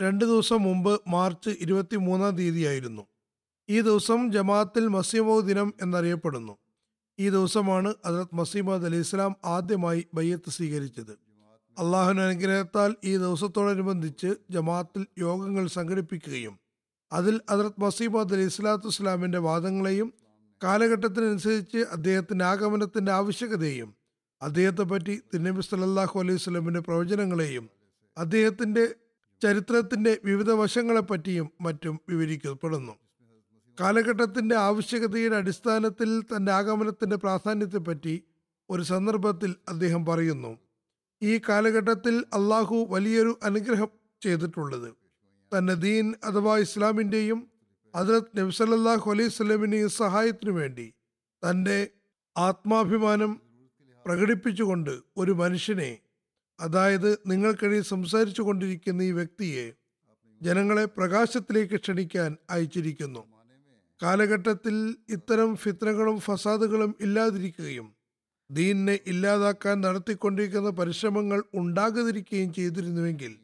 രണ്ട് ദിവസം മുമ്പ് മാർച്ച് ഇരുപത്തി മൂന്നാം തീയതിയായിരുന്നു. ഈ ദിവസം ജമാഅത്തിൽ മസീമോ ദിനം എന്നറിയപ്പെടുന്നു. ഈ ദിവസമാണ് ഹജറത് മസീമദ് അലി ഇസ്ലാം ആദ്യമായി ബയ്യത്ത് സ്വീകരിച്ചത്. അള്ളാഹുവിന്റെ അനുഗ്രഹത്താൽ ഈ ദിവസത്തോടനുബന്ധിച്ച് ജമാഅത്തിൽ യോഗങ്ങൾ സംഘടിപ്പിക്കുകയും അതിൽ ഹജറത് മസീമദ് അലി ഇസ്ലാത്തു ഇസ്ലാമിന്റെ വാദങ്ങളെയും കാലഘട്ടത്തിനനുസരിച്ച് അദ്ദേഹത്തിന്റെ ആഗമനത്തിന്റെ ആവശ്യകതയെയും അദ്ദേഹത്തെ പറ്റി തിരുനബി സല്ലല്ലാഹു അലൈഹി സ്വലമിന്റെ പ്രവചനങ്ങളെയും അദ്ദേഹത്തിന്റെ ചരിത്രത്തിന്റെ വിവിധ വശങ്ങളെപ്പറ്റിയും മറ്റും വിവരിക്കപ്പെടുന്നു. കാലഘട്ടത്തിന്റെ ആവശ്യകതയുടെ അടിസ്ഥാനത്തിൽ തന്റെ ആഗമനത്തിന്റെ പ്രാധാന്യത്തെപ്പറ്റി ഒരു സന്ദർഭത്തിൽ അദ്ദേഹം പറയുന്നു. ഈ കാലഘട്ടത്തിൽ അള്ളാഹു വലിയൊരു അനുഗ്രഹം ചെയ്തിട്ടുള്ളത്. തന്റെ ദീൻ അഥവാ ഇസ്ലാമിന്റെയും ഹജറത് നബ്സലല്ലാഹു അലൈഹി സ്വലമിന്റെയും സഹായത്തിനു വേണ്ടി തന്റെ ആത്മാഭിമാനം പ്രകടിപ്പിച്ചുകൊണ്ട് ഒരു മനുഷ്യനെ അതായത് നിങ്ങൾക്കിടയിൽ സംസാരിച്ചു കൊണ്ടിരിക്കുന്ന ഈ വ്യക്തിയെ ജനങ്ങളെ പ്രകാശത്തിലേക്ക് ക്ഷണിക്കാൻ അയച്ചിരിക്കുന്നു. കാലഘട്ടത്തിൽ ഇത്തരം ഫിത്രകളും ഫസാദുകളും ഇല്ലാതിരിക്കുകയും ദീനിനെ ഇല്ലാതാക്കാൻ നടത്തിക്കൊണ്ടിരിക്കുന്ന പരിശ്രമങ്ങൾ ഉണ്ടാകാതിരിക്കുകയും ചെയ്തിരുന്നുവെങ്കിൽ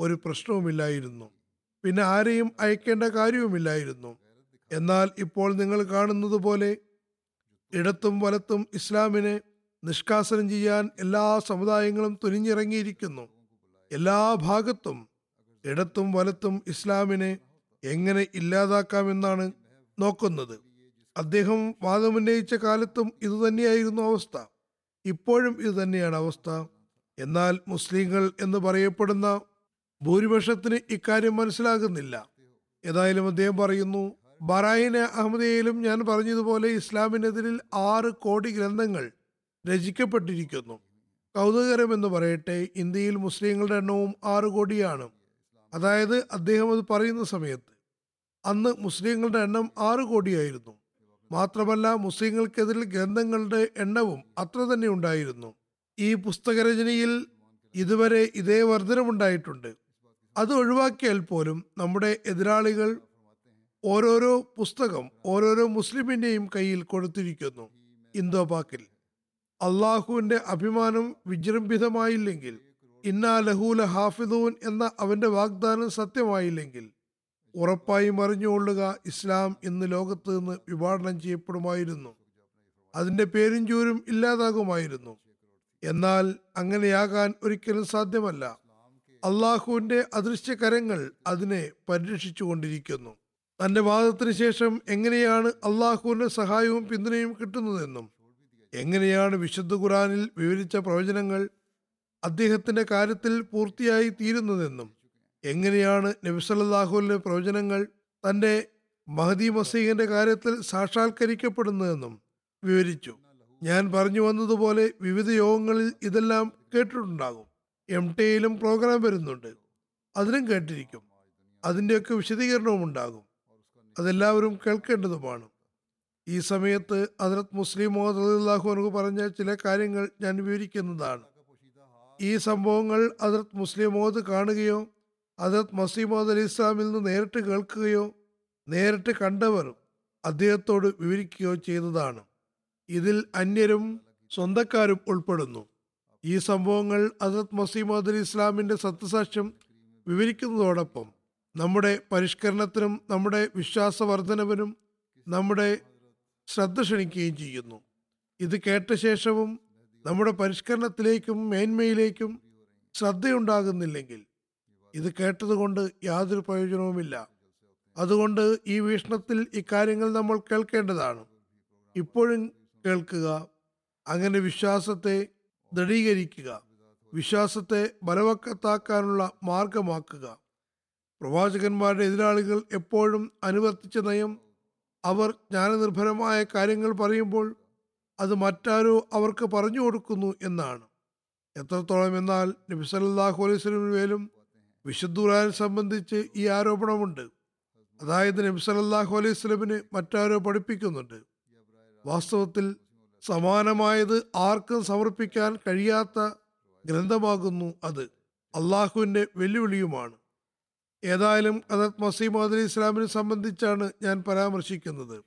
ഒരു പ്രശ്നവുമില്ലായിരുന്നു. പിന്നെ ആരെയും അയക്കേണ്ട കാര്യവുമില്ലായിരുന്നു. എന്നാൽ ഇപ്പോൾ നിങ്ങൾ കാണുന്നത് പോലെ ഇടത്തും വലത്തും ഇസ്ലാമിനെ നിഷ്കാസനം ചെയ്യാൻ എല്ലാ സമുദായങ്ങളും തുനിഞ്ഞിറങ്ങിയിരിക്കുന്നു. എല്ലാ ഭാഗത്തും ഇടത്തും വലത്തും ഇസ്ലാമിനെ എങ്ങനെ ഇല്ലാതാക്കാമെന്നാണ് നോക്കുന്നത്. അദ്ദേഹം വാദമുന്നയിച്ച കാലത്തും ഇതുതന്നെയായിരുന്നു അവസ്ഥ. ഇപ്പോഴും ഇതുതന്നെയാണ് അവസ്ഥ. എന്നാൽ മുസ്ലിങ്ങൾ എന്ന് പറയപ്പെടുന്ന ഭൂരിപക്ഷത്തിന് ഇക്കാര്യം മനസ്സിലാകുന്നില്ല. ഏതായാലും അദ്ദേഹം പറയുന്നു ബറായിന അഹമ്മദിയയിലും ഞാൻ പറഞ്ഞതുപോലെ ഇസ്ലാമിനെതിരിൽ ആറ് കോടി ഗ്രന്ഥങ്ങൾ രചിക്കപ്പെട്ടിരിക്കുന്നു. എന്ന് പറയട്ടെ ഇന്ത്യയിൽ മുസ്ലിങ്ങളുടെ എണ്ണവും ആറ് കോടിയാണ്. അതായത് അദ്ദേഹം അത് പറയുന്ന സമയത്ത് അന്ന് മുസ്ലിങ്ങളുടെ എണ്ണം ആറ് കോടിയായിരുന്നു. മാത്രമല്ല മുസ്ലിങ്ങൾക്കെതിരിൽ ഗ്രന്ഥങ്ങളുടെ എണ്ണവും അത്ര തന്നെ ഉണ്ടായിരുന്നു. ഈ പുസ്തകരചനയിൽ ഇതുവരെ ഇതേ വർധനമുണ്ടായിട്ടുണ്ട് അത് ഒഴിവാക്കിയാൽ പോലും നമ്മുടെ എതിരാളികൾ ഓരോരോ പുസ്തകം ഓരോരോ മുസ്ലിമിന്റെയും കയ്യിൽ കൊടുത്തിരിക്കുന്നു. ഇന്തോ പാക്കിൽ. അള്ളാഹുവിന്റെ അഭിമാനം വിജൃംഭിതമായില്ലെങ്കിൽ ഇന്നാ ലഹൂല ഹാഫിദൂൻ എന്ന അവന്റെ വാഗ്ദാനം സത്യമായില്ലെങ്കിൽ ഉറപ്പായി അറിഞ്ഞുകൊള്ളുക ഇസ്ലാം ഇന്ന് ലോകത്ത് നിന്ന് വിഭാടനം ചെയ്യപ്പെടുമായിരുന്നു. അതിന്റെ പേരും ചൂരും ഇല്ലാതാകുമായിരുന്നു. എന്നാൽ അങ്ങനെയാകാൻ ഒരിക്കലും സാധ്യമല്ല. അള്ളാഹുവിന്റെ അദൃശ്യ കരങ്ങൾ അതിനെ പരിരക്ഷിച്ചുകൊണ്ടിരിക്കുന്നു. തന്റെ വാദത്തിന് ശേഷം എങ്ങനെയാണ് അള്ളാഹുവിന്റെ സഹായവും പിന്തുണയും കിട്ടുന്നതെന്നും എങ്ങനെയാണ് വിശുദ്ധ ഖുറാനിൽ വിവരിച്ച പ്രവചനങ്ങൾ അദ്ദേഹത്തിന്റെ കാര്യത്തിൽ പൂർത്തിയായി തീരുന്നതെന്നും എങ്ങനെയാണ് നബിസല്ലാഹുവിന്റെ പ്രവചനങ്ങൾ തന്റെ മഹദി മസീഹിന്റെ കാര്യത്തിൽ സാക്ഷാത്കരിക്കപ്പെടുന്നതെന്നും വിവരിച്ചു. ഞാൻ പറഞ്ഞു വന്നതുപോലെ വിവിധ യോഗങ്ങളിൽ ഇതെല്ലാം കേട്ടിട്ടുണ്ടാകും. എം ടിയിലും പ്രോഗ്രാം വരുന്നുണ്ട്. അതിനും കേട്ടിരിക്കും. അതിന്റെയൊക്കെ വിശദീകരണവും ഉണ്ടാകും. അതെല്ലാവരും കേൾക്കേണ്ടതുമാണ്. ഈ സമയത്ത് ഹജറത് മുസ്ലിം അള്ളാഹു അനു പറഞ്ഞ ചില കാര്യങ്ങൾ ഞാൻ വിവരിക്കുന്നതാണ്. ഈ സംഭവങ്ങൾ ഹജറത് മുസ്ലിം മോദ് കാണുകയോ ഹജറത് മോഹദ് അലി ഇസ്ലാമിൽ നിന്ന് നേരിട്ട് കേൾക്കുകയോ നേരിട്ട് കണ്ടവർ അദ്ദേഹത്തോട് വിവരിക്കുകയോ ചെയ്തതാണ്. ഇതിൽ അന്യരും സ്വന്തക്കാരും ഉൾപ്പെടുന്നു. ഈ സംഭവങ്ങൾ ഹസരത് മസീമദ് അലി ഇസ്ലാമിന്റെ സത്യസാക്ഷ്യം വിവരിക്കുന്നതോടൊപ്പം നമ്മുടെ പരിഷ്കരണത്തിനും നമ്മുടെ വിശ്വാസവർദ്ധനവിനും നമ്മുടെ ശ്രദ്ധ ക്ഷണിക്കുകയും ചെയ്യുന്നു. ഇത് കേട്ട ശേഷവും നമ്മുടെ പരിഷ്കരണത്തിലേക്കും മേന്മയിലേക്കും ശ്രദ്ധയുണ്ടാകുന്നില്ലെങ്കിൽ ഇത് കേട്ടതുകൊണ്ട് യാതൊരു പ്രയോജനവുമില്ല. അതുകൊണ്ട് ഈ വീക്ഷണത്തിൽ ഇക്കാര്യങ്ങൾ നമ്മൾ കേൾക്കേണ്ടതാണ്. ഇപ്പോഴും കേൾക്കുക അങ്ങനെ വിശ്വാസത്തെ ദൃഢീകരിക്കുക വിശ്വാസത്തെ ബലവക്കത്താക്കാനുള്ള മാർഗമാക്കുക. പ്രവാചകന്മാരുടെ എതിരാളികൾ എപ്പോഴും അനുവർത്തിച്ച നയം അവർ ജ്ഞാനനിർഭരമായ കാര്യങ്ങൾ പറയുമ്പോൾ അത് മറ്റാരോ അവർക്ക് പറഞ്ഞു കൊടുക്കുന്നു എന്നാണ്. എത്രത്തോളം എന്നാൽ നബി സല്ലാഹു അലൈഹി വസല്ലമയുടെ മേലും വിശുദ്ധ ഖുർആനെ സംബന്ധിച്ച് ഈ ആരോപണമുണ്ട്. അതായത് നബി സല്ലാഹു അലൈഹി സ്വലമിന് മറ്റാരോ പഠിപ്പിക്കുന്നുണ്ട്. വാസ്തവത്തിൽ സമാനമായത് ആർക്കും സമർപ്പിക്കാൻ കഴിയാത്ത ഗ്രന്ഥമാകുന്നു അത്. അള്ളാഹുവിന്റെ വെല്ലുവിളിയുമാണ്. ഏതായാലും അതത് മസീം അലി ഇസ്ലാമിനെ സംബന്ധിച്ചാണ് ഞാൻ പരാമർശിക്കുന്നത്.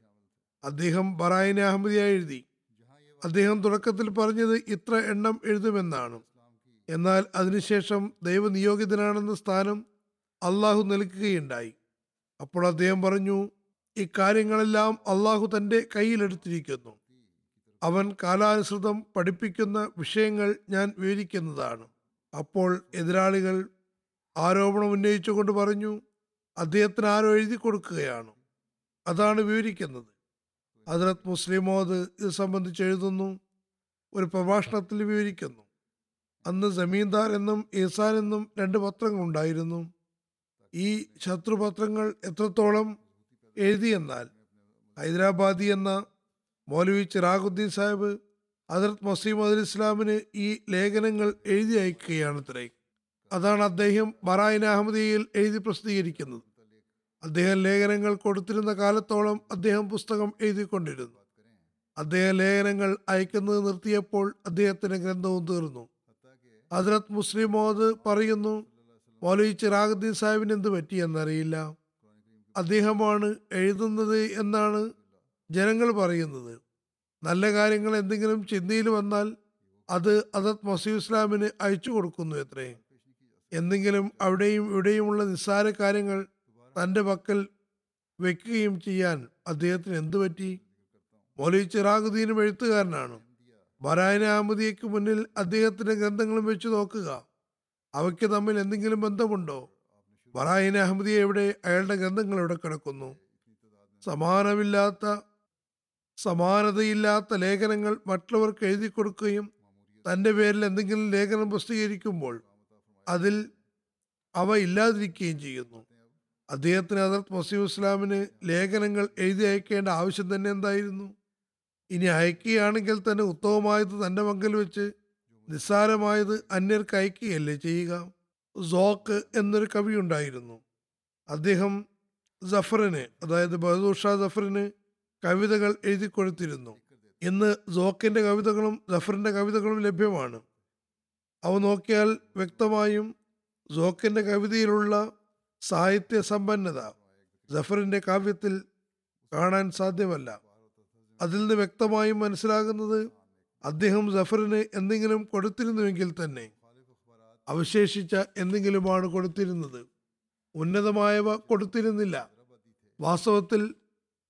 അദ്ദേഹം ബറായിനെ അഹമ്മദിയായി എഴുതി. അദ്ദേഹം തുടക്കത്തിൽ പറഞ്ഞത് ഇത്ര എണ്ണം എഴുതുമെന്നാണ്. എന്നാൽ അതിനുശേഷം ദൈവനിയോഗിതനാണെന്ന സ്ഥാനം അള്ളാഹു നൽകുകയുണ്ടായി. അപ്പോൾ അദ്ദേഹം പറഞ്ഞു ഇക്കാര്യങ്ങളെല്ലാം അള്ളാഹു തന്റെ കയ്യിലെടുത്തിരിക്കുന്നു. അവൻ കാലാനുസൃതം പഠിപ്പിക്കുന്ന വിഷയങ്ങൾ ഞാൻ വിവരിക്കുന്നതാണ്. അപ്പോൾ എതിരാളികൾ ആരോപണം ഉന്നയിച്ചുകൊണ്ട് പറഞ്ഞു അദ്ദേഹത്തിന് ആരോ എഴുതി കൊടുക്കുകയാണ്. അതാണ് വിവരിക്കുന്നത്. ഹജറത് മുസ്ലിമോദ് ഇത് സംബന്ധിച്ച് എഴുതുന്നു ഒരു പ്രഭാഷണത്തിൽ വിവരിക്കുന്നു. അന്ന് ജമീന്ദാർ എന്നും ഈസാൻ എന്നും രണ്ട് പത്രങ്ങൾ ഉണ്ടായിരുന്നു. ഈ ശത്രുപത്രങ്ങൾ എത്രത്തോളം എഴുതിയെന്നാൽ ഹൈദരാബാദി എന്ന മൗലവി ചിറാഖുദ്ദീൻ സാഹിബ് ഹജറത് മസീം അദുൽ ഇസ്ലാമിന് ഈ ലേഖനങ്ങൾ എഴുതി അയക്കുകയാണ് ഇത്രേ അതാണ് അദ്ദേഹം ബറായിൻ അഹമ്മദിയിൽ എഴുതി പ്രസിദ്ധീകരിക്കുന്നത്. അദ്ദേഹം ലേഖനങ്ങൾ കൊടുത്തിരുന്ന കാലത്തോളം അദ്ദേഹം പുസ്തകം എഴുതിക്കൊണ്ടിരുന്നു. അദ്ദേഹം ലേഖനങ്ങൾ അയക്കുന്നത് നിർത്തിയപ്പോൾ അദ്ദേഹത്തിന്റെ ഗ്രന്ഥവും തീർന്നു. ഹസ്രത് മുസ്ലിം മോദ് പറയുന്നു മൗലവി ചിറാഗുദ്ദീൻ സാഹിബിന് എന്ത് പറ്റിയെന്നറിയില്ല അദ്ദേഹമാണ് എഴുതുന്നത് എന്നാണ് ജനങ്ങൾ പറയുന്നത്. നല്ല കാര്യങ്ങൾ എന്തെങ്കിലും ചിന്തയിൽ വന്നാൽ അത് അതത് മസീദ് ഇസ്ലാമിന് അയച്ചു കൊടുക്കുന്നു എത്രേ. എന്തെങ്കിലും അവിടെയും ഇവിടെയുമുള്ള നിസ്സാര കാര്യങ്ങൾ തന്റെ പക്കൽ വെക്കുകയും ചെയ്യാൻ അദ്ദേഹത്തിന് എന്തു പറ്റി? മൗലി ചിറാഗുദ്ദീനും എഴുത്തുകാരനാണ്. ബറായന അഹമ്മദിയയ്ക്ക് മുന്നിൽ അദ്ദേഹത്തിന്റെ ഗ്രന്ഥങ്ങളും വെച്ച് നോക്കുക. അവയ്ക്ക് തമ്മിൽ എന്തെങ്കിലും ബന്ധമുണ്ടോ? ബറായിൻ അഹമ്മദിയ എവിടെ? അയാളുടെ ഗ്രന്ഥങ്ങൾ എവിടെ കിടക്കുന്നു? സമാനമില്ലാത്ത സമാനതയില്ലാത്ത ലേഖനങ്ങൾ മറ്റുള്ളവർക്ക് എഴുതി കൊടുക്കുകയും തന്റെ പേരിൽ എന്തെങ്കിലും ലേഖനം പ്രസിദ്ധീകരിക്കുമ്പോൾ അതിൽ അവ ഇല്ലാതിരിക്കുകയും ചെയ്യുന്നു. അദ്ദേഹത്തിന് ഹസരത് മസീം ഇസ്ലാമിന് ലേഖനങ്ങൾ എഴുതി അയക്കേണ്ട ആവശ്യം തന്നെ എന്തായിരുന്നു? ഇനി അയക്കുകയാണെങ്കിൽ തന്നെ ഉത്തമമായത് തന്റെ പങ്കൽ വെച്ച് നിസ്സാരമായത് അന്യർക്ക് അയക്കുകയല്ലേ ചെയ്യുക? സോക്ക് എന്നൊരു കവി ഉണ്ടായിരുന്നു. അദ്ദേഹം ജഫറിന് അതായത് ബഹദൂർ ഷാ ജഫറിന് കവിതകൾ എഴുതി കൊടുത്തിരുന്നു. ഇന്ന് സോക്കിന്റെ കവിതകളും ജഫറിന്റെ കവിതകളും ലഭ്യമാണ്. അവ നോക്കിയാൽ വ്യക്തമായും സോക്കിന്റെ കവിതയിലുള്ള സാഹിത്യ സമ്പന്നത ജഫറിന്റെ കാവ്യത്തിൽ കാണാൻ സാധ്യമല്ല. അതിൽ നിന്ന് വ്യക്തമായും മനസ്സിലാകുന്നത് അദ്ദേഹം ജഫറിന് എന്തെങ്കിലും കൊടുത്തിരുന്നുവെങ്കിൽ തന്നെ അവശേഷിച്ച എന്തെങ്കിലുമാണ് കൊടുത്തിരുന്നത്. ഉന്നതമായവ കൊടുത്തിരുന്നില്ല. വാസ്തവത്തിൽ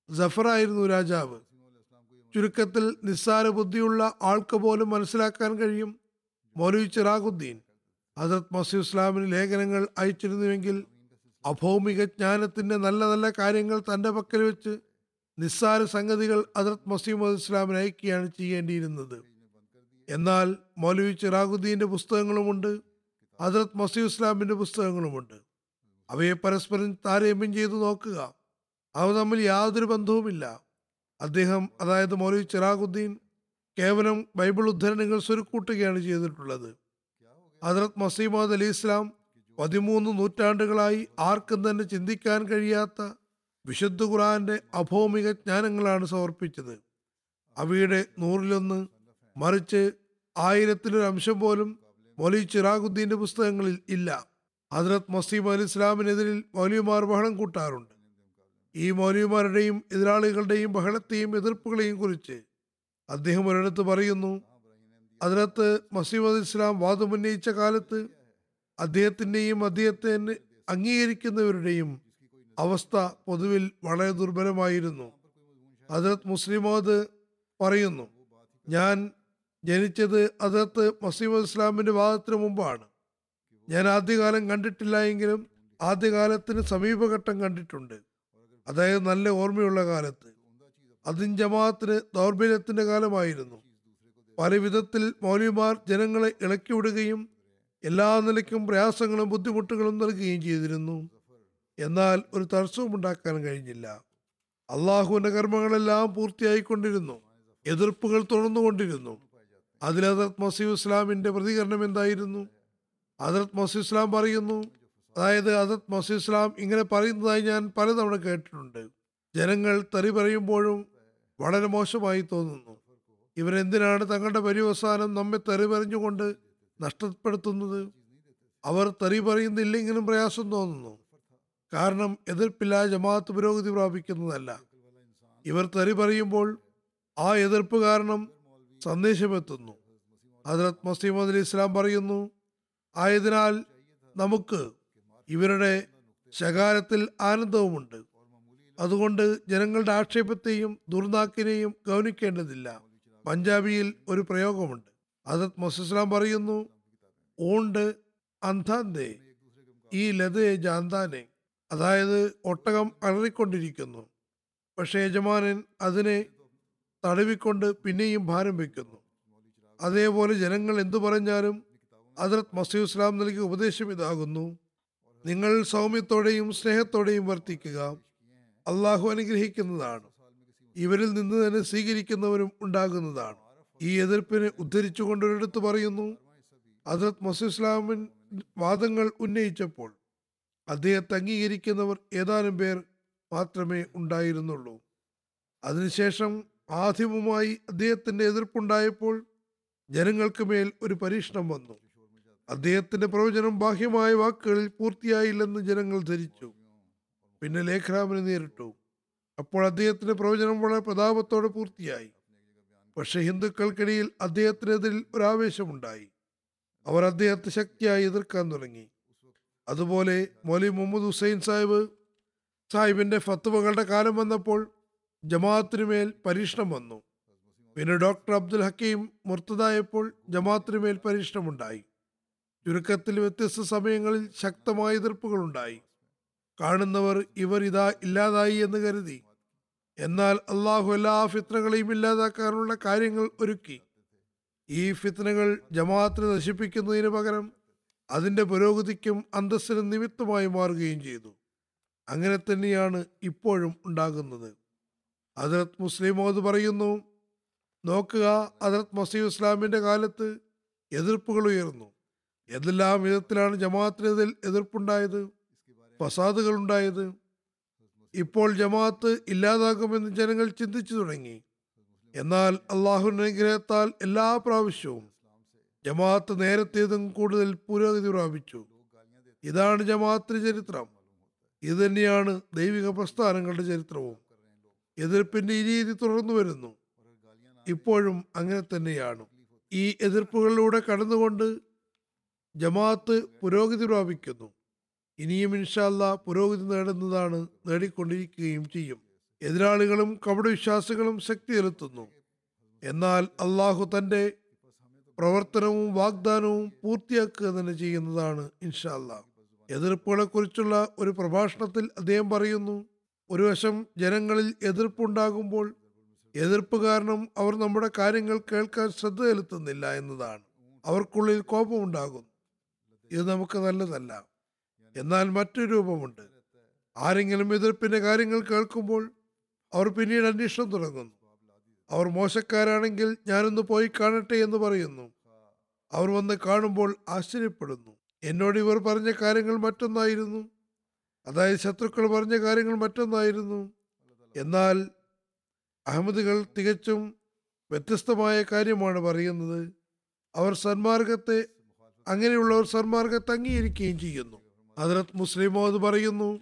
ജഫറായിരുന്നു രാജാവ്. ചുരുക്കത്തിൽ നിസ്സാര ബുദ്ധിയുള്ള ആൾക്ക് പോലും മനസ്സിലാക്കാൻ കഴിയും മൗലവി ചിറാഖുദ്ദീൻ ഹസരത് മസീദ് ഇസ്ലാമിന് ലേഖനങ്ങൾ അയച്ചിരുന്നുവെങ്കിൽ അഭൗമിക ജ്ഞാനത്തിന്റെ നല്ല നല്ല കാര്യങ്ങൾ തന്റെ പക്കൽ വെച്ച് നിസ്സാര സംഗതികൾ ഹസരത് മസീമദ് ഇസ്ലാമിന് അയക്കുകയാണ് ചെയ്യേണ്ടിയിരുന്നത്. എന്നാൽ മൗലവി ചിറാഖുദ്ദീന്റെ പുസ്തകങ്ങളുമുണ്ട് ഹസരത് മസീദ് ഇസ്ലാമിന്റെ പുസ്തകങ്ങളുമുണ്ട്. അവയെ പരസ്പരം താരതമ്യം ചെയ്തു നോക്കുക. അവ തമ്മിൽ യാതൊരു ബന്ധവുമില്ല. അദ്ദേഹം അതായത് മൗലവി ചിറാഖുദ്ദീൻ കേവലം ബൈബിൾ ഉദ്ധരണങ്ങൾ സ്വരുക്കൂട്ടുകയാണ് ചെയ്തിട്ടുള്ളത്. ഹജറത് മസീമദ് അലി ഇസ്ലാം പതിമൂന്ന് നൂറ്റാണ്ടുകളായി ആർക്കും തന്നെ ചിന്തിക്കാൻ കഴിയാത്ത വിശുദ്ധ ഖുറാന്റെ അഭൗമിക ജ്ഞാനങ്ങളാണ് സമർപ്പിച്ചത്. അവയുടെ നൂറിലൊന്ന് മറിച്ച് ആയിരത്തിലൊരു അംശം പോലും മൊലി ചിറാഖുദ്ദീന്റെ പുസ്തകങ്ങളിൽ ഇല്ല. ഹജറത് മസീം അലി ഇസ്ലാമിനെതിരിൽ മൗലിമാർ ബഹളം കൂട്ടാറുണ്ട്. ഈ മൗലിമാരുടെയും എതിരാളികളുടെയും ബഹളത്തെയും എതിർപ്പുകളെയും കുറിച്ച് അദ്ദേഹം ഒരിടത്ത് പറയുന്നു അതിനകത്ത് മസീമദ് ഇസ്ലാം വാദമുന്നയിച്ച കാലത്ത് അദ്ദേഹത്തിന്റെയും അദ്ദേഹത്തെ അംഗീകരിക്കുന്നവരുടെയും അവസ്ഥ പൊതുവിൽ വളരെ ദുർബലമായിരുന്നു. ഹജറത് മുസ്ലിമോദ് പറയുന്നു ഞാൻ ജനിച്ചത് ഹജറത്ത് മസീമദ് ഇസ്ലാമിന്റെ വാദത്തിന് മുമ്പാണ്. ഞാൻ ആദ്യകാലം കണ്ടിട്ടില്ല എങ്കിലും ആദ്യകാലത്തിന് സമീപഘട്ടം കണ്ടിട്ടുണ്ട്. അതായത് നല്ല ഓർമ്മയുള്ള കാലത്ത്. അതും ജമാഅത്തിന് ദൗർബല്യത്തിന്റെ കാലമായിരുന്നു. പല വിധത്തിൽ മൗലിമാർ ജനങ്ങളെ ഇളക്കി വിടുകയും എല്ലാ നിലയ്ക്കും പ്രയാസങ്ങളും ബുദ്ധിമുട്ടുകളും നൽകുകയും ചെയ്തിരുന്നു. എന്നാൽ ഒരു തടസ്സവും ഉണ്ടാക്കാൻ കഴിഞ്ഞില്ല. അള്ളാഹുവിന്റെ കർമ്മങ്ങളെല്ലാം പൂർത്തിയായിക്കൊണ്ടിരുന്നു. എതിർപ്പുകൾ തുടർന്നുകൊണ്ടിരുന്നു അതിൽ ഹജറത് മസീദ് ഇസ്ലാമിന്റെ പ്രതികരണം എന്തായിരുന്നു? ഹജറത് മസീദ് ഇസ്ലാം പറയുന്നു. അതായത് ഹജറത് മസീദ് ഇസ്ലാം ഇങ്ങനെ പറയുന്നതായി ഞാൻ പലതവണ കേട്ടിട്ടുണ്ട്. ജനങ്ങൾ തെറി പറയുമ്പോഴും വളരെ മോശമായി തോന്നുന്നു. ഇവരെന്തിനാണ് തങ്ങളുടെ പര്യവസാനം നമ്മെ തെറി പറഞ്ഞുകൊണ്ട് നഷ്ടപ്പെടുത്തുന്നത്? അവർ തെറി പറയുന്നില്ലെങ്കിലും പ്രയാസം തോന്നുന്നു. കാരണം എതിർപ്പില്ല ജമാഅത്ത് പുരോഗതി പ്രാപിക്കുന്നതല്ല. ഇവർ തെറി പറയുമ്പോൾ ആ എതിർപ്പ് കാരണം സന്ദേശമെത്തുന്നു. ഹജറത് മസീമദ് അലി ഇസ്ലാം പറയുന്നു ആയതിനാൽ നമുക്ക് ഇവരുടെ ശകാരത്തിൽ ആനന്ദവുമുണ്ട്. അതുകൊണ്ട് ജനങ്ങളുടെ ആക്ഷേപത്തെയും ദുർനാക്കിനെയും ഗൗനിക്കേണ്ടതില്ല. പഞ്ചാബിയിൽ ഒരു പ്രയോഗമുണ്ട്. അതത് മസീസ്ലാം പറയുന്നു ഓണ്ട് അന്ധാന്തേ ഈ ലതയെ ജാന്താനെ. അതായത് ഒട്ടകം അലറിക്കൊണ്ടിരിക്കുന്നു. പക്ഷേ യജമാനൻ അതിനെ തടവിക്കൊണ്ട് പിന്നെയും ഭാരം വയ്ക്കുന്നു അതേപോലെ ജനങ്ങൾ എന്തു പറഞ്ഞാലും അതിർത്ത് മസീദ് ഇസ്ലാം നൽകിയ ഉപദേശം ഇതാകുന്നു നിങ്ങൾ സൗമ്യത്തോടെയും സ്നേഹത്തോടെയും വർത്തിക്കുക. അള്ളാഹു അനുഗ്രഹിക്കുന്നതാണ്. ഇവരിൽ നിന്ന് തന്നെ സ്വീകരിക്കുന്നവരും ഉണ്ടാകുന്നതാണ്. ഈ എതിർപ്പിനെ ഉദ്ധരിച്ചുകൊണ്ട് ഒരിടത്ത് പറയുന്നു അസത് മസുസ്ലാമിൻ വാദങ്ങൾ ഉന്നയിച്ചപ്പോൾ അദ്ദേഹത്തെ അംഗീകരിക്കുന്നവർ ഏതാനും പേർ മാത്രമേ ഉണ്ടായിരുന്നുള്ളൂ. അതിനുശേഷം ആദ്യവുമായി അദ്ദേഹത്തിന്റെ എതിർപ്പുണ്ടായപ്പോൾ ജനങ്ങൾക്ക് മേൽ ഒരു പരീക്ഷണം വന്നു. അദ്ദേഹത്തിന്റെ പ്രവചനം ബാഹ്യമായ വാക്കുകളിൽ പൂർത്തിയായില്ലെന്ന് ജനങ്ങൾ ധരിച്ചു. പിന്നെ ലേഖരാമനെ നേരിട്ടു. അപ്പോൾ അദ്ദേഹത്തിന്റെ പ്രവചനം വളരെ പ്രതാപത്തോടെ പൂർത്തിയായി. പക്ഷെ ഹിന്ദുക്കൾക്കിടയിൽ അദ്ദേഹത്തിനെതിരിൽ ഒരു ആവേശമുണ്ടായി. അവർ അദ്ദേഹത്തെ ശക്തിയായി എതിർക്കാൻ തുടങ്ങി. അതുപോലെ മൊലി മുഹമ്മദ് ഹുസൈൻ സാഹിബ് സാഹിബിന്റെ ഫത്തുവകളുടെ കാലം വന്നപ്പോൾ ജമാഅത്തിനു മേൽ പരീക്ഷണം വന്നു. പിന്നെ ഡോക്ടർ അബ്ദുൽ ഹക്കീം മുർത്തതായപ്പോൾ ജമാഅത്തിനു മേൽ പരീക്ഷണമുണ്ടായി. ചുരുക്കത്തിൽ വ്യത്യസ്ത സമയങ്ങളിൽ ശക്തമായ എതിർപ്പുകളുണ്ടായി. കാണുന്നവർ ഇവർ ഇതാ ഇല്ലാതായി എന്ന് കരുതി. എന്നാൽ അള്ളാഹു എല്ലാ ഫിത്നകളെയും ഇല്ലാതാക്കാനുള്ള കാര്യങ്ങൾ ഒരുക്കി. ഈ ഫിത്നകൾ ജമാഅത്തിനെ നശിപ്പിക്കുന്നതിന് പകരം അതിന്റെ പുരോഗതിക്കും അന്തസ്സിനും നിമിത്തമായി മാറുകയും ചെയ്തു. അങ്ങനെ തന്നെയാണ് ഇപ്പോഴും ഉണ്ടാകുന്നത്. അതിർത്ത് മുസ്ലിമോത് പറയുന്നു നോക്കുക അദർത് മസീദ് ഇസ്ലാമിന്റെ കാലത്ത് എതിർപ്പുകൾ ഉയർന്നു. ഏതെല്ലാം വിധത്തിലാണ് ജമാഅത്തിനെതിൽ എതിർപ്പുണ്ടായത്? ഫസാദുകൾ ഉണ്ടായത്. ഇപ്പോൾ ജമാഅത്ത് ഇല്ലാതാകുമെന്ന് ജനങ്ങൾ ചിന്തിച്ചു തുടങ്ങി. എന്നാൽ അള്ളാഹുനുഗ്രഹത്താൽ എല്ലാ പ്രാവശ്യവും ജമാഅത്ത് നേരത്തേതും കൂടുതൽ പുരോഗതി പ്രാപിച്ചു. ഇതാണ് ജമാഅത്തിന്റെ ചരിത്രം. ഇത് തന്നെയാണ് ദൈവിക പ്രസ്ഥാനങ്ങളുടെ ചരിത്രവും. എതിർപ്പിന്റെ ഈ രീതി തുടർന്നു വരുന്നു. ഇപ്പോഴും അങ്ങനെ തന്നെയാണ്. ഈ എതിർപ്പുകളിലൂടെ കടന്നുകൊണ്ട് ജമാഅത്ത് പുരോഗതി പ്രാപിക്കുന്നു. ഇനിയും ഇൻഷാല്ല പുരോഗതി നേടുന്നതാണ് നേടിക്കൊണ്ടിരിക്കുകയും ചെയ്യും. എതിരാളികളും കപടവിശ്വാസികളും ശക്തി ചെലുത്തുന്നു. എന്നാൽ അള്ളാഹു തന്റെ പ്രവർത്തനവും വാഗ്ദാനവും പൂർത്തിയാക്കുക തന്നെ ചെയ്യുന്നതാണ് ഇൻഷാല്ല എതിർപ്പുകളെ കുറിച്ചുള്ള ഒരു പ്രഭാഷണത്തിൽ അദ്ദേഹം പറയുന്നു ഒരു വശം ജനങ്ങളിൽ എതിർപ്പുണ്ടാകുമ്പോൾ എതിർപ്പ് കാരണം അവർ നമ്മുടെ കാര്യങ്ങൾ കേൾക്കാൻ ശ്രദ്ധ ചെലുത്തുന്നില്ല എന്നതാണ്. അവർക്കുള്ളിൽ കോപമുണ്ടാകുന്നു. ഇത് നമുക്ക് നല്ലതല്ല. എന്നാൽ മറ്റൊരു രൂപമുണ്ട്. ആരെങ്കിലും എതിർപ്പിന്റെ കാര്യങ്ങൾ കേൾക്കുമ്പോൾ അവർ പിന്നീട് അന്വേഷണം തുടങ്ങുന്നു. അവർ മോശക്കാരാണെങ്കിൽ ഞാനൊന്ന് പോയി കാണട്ടെ എന്ന് പറയുന്നു. അവർ വന്ന് കാണുമ്പോൾ ആശ്ചര്യപ്പെടുന്നു. എന്നോട് ഇവർ പറഞ്ഞ കാര്യങ്ങൾ മറ്റൊന്നായിരുന്നു. അതായത് ശത്രുക്കൾ പറഞ്ഞ കാര്യങ്ങൾ മറ്റൊന്നായിരുന്നു. എന്നാൽ അഹമ്മദുകൾ തികച്ചും വ്യത്യസ്തമായ കാര്യമാണ് പറയുന്നത്. അവർ സന്മാർഗത്തെ അങ്ങനെയുള്ളവർ സന്മാർഗത്തെ അംഗീകരിക്കുകയും ചെയ്യുന്നു. ഹജറത് മുസ്ലിമോദ് പറയുന്നു.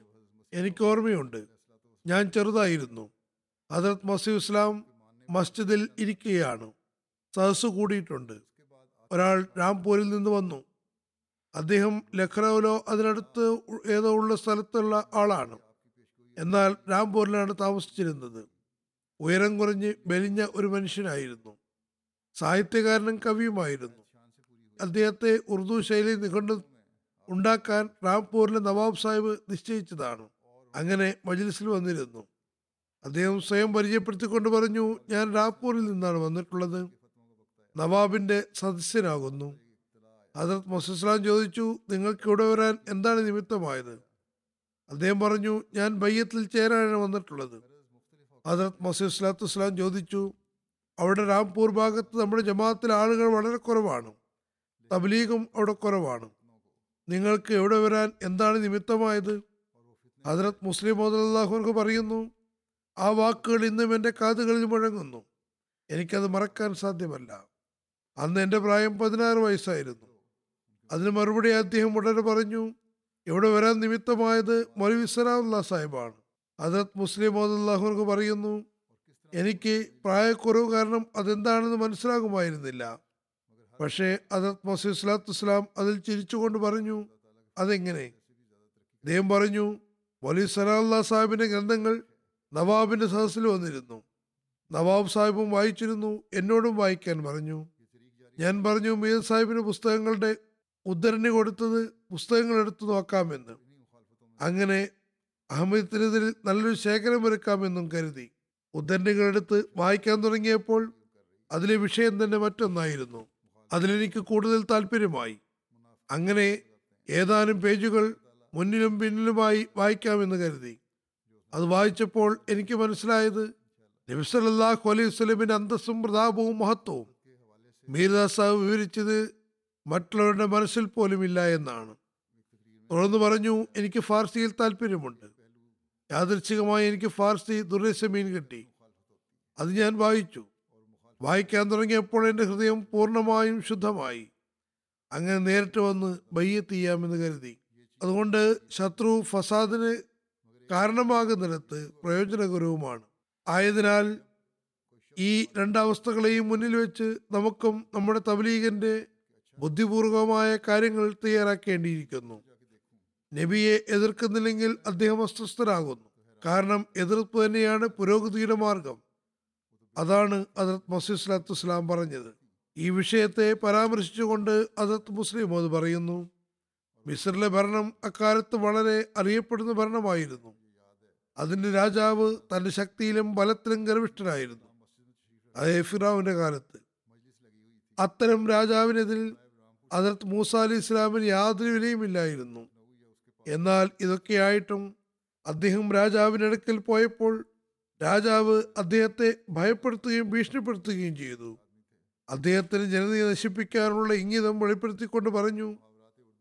എനിക്ക് ഓർമ്മയുണ്ട്. ഞാൻ ചെറുതായിരുന്നു. ഹജറത് മസീദ് ഇസ്ലാം മസ്ജിദിൽ ഇരിക്കുകയാണ്. സദസ് കൂടിയിട്ടുണ്ട്. ഒരാൾ രാംപൂരിൽ നിന്ന് വന്നു. അദ്ദേഹം ലഖ്നൌവിലോ അതിനടുത്ത് ഏതോ ഉള്ള സ്ഥലത്തുള്ള ആളാണ്. എന്നാൽ രാംപൂരിലാണ് താമസിച്ചിരുന്നത്. ഉയരം കുറഞ്ഞ് മെലിഞ്ഞ ഒരു മനുഷ്യനായിരുന്നു. സാഹിത്യകാരനും കവിയുമായിരുന്നു. അദ്ദേഹത്തെ ഉറുദു ശൈലി നിഘണ്ടു ഉണ്ടാക്കാൻ റാംപൂരിലെ നവാബ് സാഹിബ് നിശ്ചയിച്ചതാണ്. അങ്ങനെ മജ്ലിസിൽ വന്നിരുന്നു. അദ്ദേഹം സ്വയം പരിചയപ്പെടുത്തിക്കൊണ്ട് പറഞ്ഞു ഞാൻ റാംപൂരിൽ നിന്നാണ് വന്നിട്ടുള്ളത്. നവാബിന്റെ സദസ്യനാകുന്നു. ഹജറത് മൊസസ്ലാം ചോദിച്ചു നിങ്ങൾക്ക് ഇവിടെ വരാൻ എന്താണ് നിമിത്തമായത്? അദ്ദേഹം പറഞ്ഞു ഞാൻ ബയ്യത്തിൽ ചേരാനാണ് വന്നിട്ടുള്ളത്. ഹജറത് മസീദ് വസ്ലാം ചോദിച്ചു അവിടെ രാംപൂർ ഭാഗത്ത് നമ്മുടെ ജമാഅത്തിലെ ആളുകൾ വളരെ കുറവാണ്. തബ്ലീഗും അവിടെ കുറവാണ്. നിങ്ങൾക്ക് എവിടെ വരാൻ എന്താണ് നിമിത്തമായത്? ഹജറത് മുസ്ലിം മോദാഹുർക്ക് പറയുന്നു ആ വാക്കുകൾ ഇന്നും എന്റെ കാതുകളിൽ മുഴങ്ങുന്നു. എനിക്കത് മറക്കാൻ സാധ്യമല്ല. അന്ന് എന്റെ പ്രായം പതിനാറ് വയസ്സായിരുന്നു. അതിന് മറുപടി അദ്ദേഹം ഉടനെ പറഞ്ഞു ഇവിടെ വരാൻ നിമിത്തമായത് മൗലവി സാഹിബാണ്. ഹജറത് മുസ്ലിം മോദാഹുർക്ക് പറയുന്നു എനിക്ക് പ്രായക്കുറവ് കാരണം അതെന്താണെന്ന് മനസ്സിലാകുമായിരുന്നില്ല. പക്ഷേ അതത് മസീ സ്വലാത്തു വസ്സലാം അതിൽ ചിരിച്ചുകൊണ്ട് പറഞ്ഞു അതെങ്ങനെ? അദ്ദേഹം പറഞ്ഞു വലി സലാഹ സാഹിബിന്റെ ഗ്രന്ഥങ്ങൾ നവാബിന്റെ സദസ്സിൽ വന്നിരുന്നു. നവാബ് സാഹിബും വായിച്ചിരുന്നു എന്നോടും വായിക്കാൻ പറഞ്ഞു. ഞാൻ പറഞ്ഞു മീർ സാഹിബിന് പുസ്തകങ്ങളുടെ ഉദ്ധരണി കൊടുത്തത് പുസ്തകങ്ങൾ എടുത്തു നോക്കാമെന്ന്. അങ്ങനെ അഹമ്മദത്തിനെതിരിൽ നല്ലൊരു ശേഖരം ഒരുക്കാമെന്നും കരുതി. ഉദ്ധരണികളെടുത്ത് വായിക്കാൻ തുടങ്ങിയപ്പോൾ അതിലെ വിഷയം തന്നെ മറ്റൊന്നായിരുന്നു. അതിലെനിക്ക് കൂടുതൽ താല്പര്യമായി അങ്ങനെ ഏതാനും പേജുകൾ മുന്നിലും പിന്നിലുമായി വായിക്കാമെന്ന് കരുതി. അത് വായിച്ചപ്പോൾ എനിക്ക് മനസ്സിലായത് നബിസലല്ലാഹു അലൈഹി സ്വലമിന്റെ അന്തസ്സും പ്രതാപവും മഹത്വവും. മീർദാസാവ് വിവരിച്ചത് മറ്റുള്ളവരുടെ മനസ്സിൽ പോലും ഇല്ല എന്നാണ്. തുടർന്ന് പറഞ്ഞു എനിക്ക് ഫാർസിയിൽ താല്പര്യമുണ്ട് യാദൃച്ഛികമായി എനിക്ക് ഫാർസി ദുർസമീൻ കിട്ടി. അത് ഞാൻ വായിച്ചു. വായിക്കാൻ തുടങ്ങിയപ്പോൾ എന്റെ ഹൃദയം പൂർണമായും ശുദ്ധമായി. അങ്ങനെ നേരിട്ട് വന്ന് ബയ്യത്ത് ചെയ്യാമെന്ന് കരുതി. അതുകൊണ്ട് ശത്രു ഫസാദിന് കാരണമാകുന്നിടത്ത് പ്രയോജനകരവുമാണ്. ആയതിനാൽ ഈ രണ്ടവസ്ഥകളെയും മുന്നിൽ വെച്ച് നമുക്കും നമ്മുടെ തബ്ലീഗിന്റെ ബുദ്ധിപൂർവമായ കാര്യങ്ങൾ തയ്യാറാക്കേണ്ടിയിരിക്കുന്നു. നബിയെ എതിർക്കുന്നില്ലെങ്കിൽ അദ്ദേഹം അസ്വസ്ഥനാകുന്നു. കാരണം എതിർപ്പ് തന്നെയാണ് പുരോഗതിയുടെ മാർഗം. അതാണ് അദർത്ത് മസീദ് സ്വലാത്തു വസ്സലാം പറഞ്ഞത്. ഈ വിഷയത്തെ പരാമർശിച്ചുകൊണ്ട് അദർത്ത് മുസ്ലിം അത് പറയുന്നു. മിസറിലെ ഭരണം അക്കാലത്ത് വളരെ അറിയപ്പെടുന്ന ഭരണമായിരുന്നു. അതിന്റെ രാജാവ് തന്റെ ശക്തിയിലും ബലത്തിലും ഗർഭിഷ്ഠനായിരുന്നു അതേ ഫിറാവിന്റെ കാലത്ത്. അത്തരം രാജാവിനെതിൽ അതിർത്ത് മൂസ അലി ഇസ്ലാമിന് യാതൊരു വിലയുമില്ലായിരുന്നു എന്നാൽ ഇതൊക്കെയായിട്ടും അദ്ദേഹം രാജാവിനടുക്കൽ പോയപ്പോൾ രാജാവ് അദ്ദേഹത്തെ ഭയപ്പെടുത്തുകയും ഭീഷണിപ്പെടുത്തുകയും ചെയ്തു. അദ്ദേഹത്തിന് ജനതയെ നശിപ്പിക്കാനുള്ള ഇംഗിതം വെളിപ്പെടുത്തിക്കൊണ്ട് പറഞ്ഞു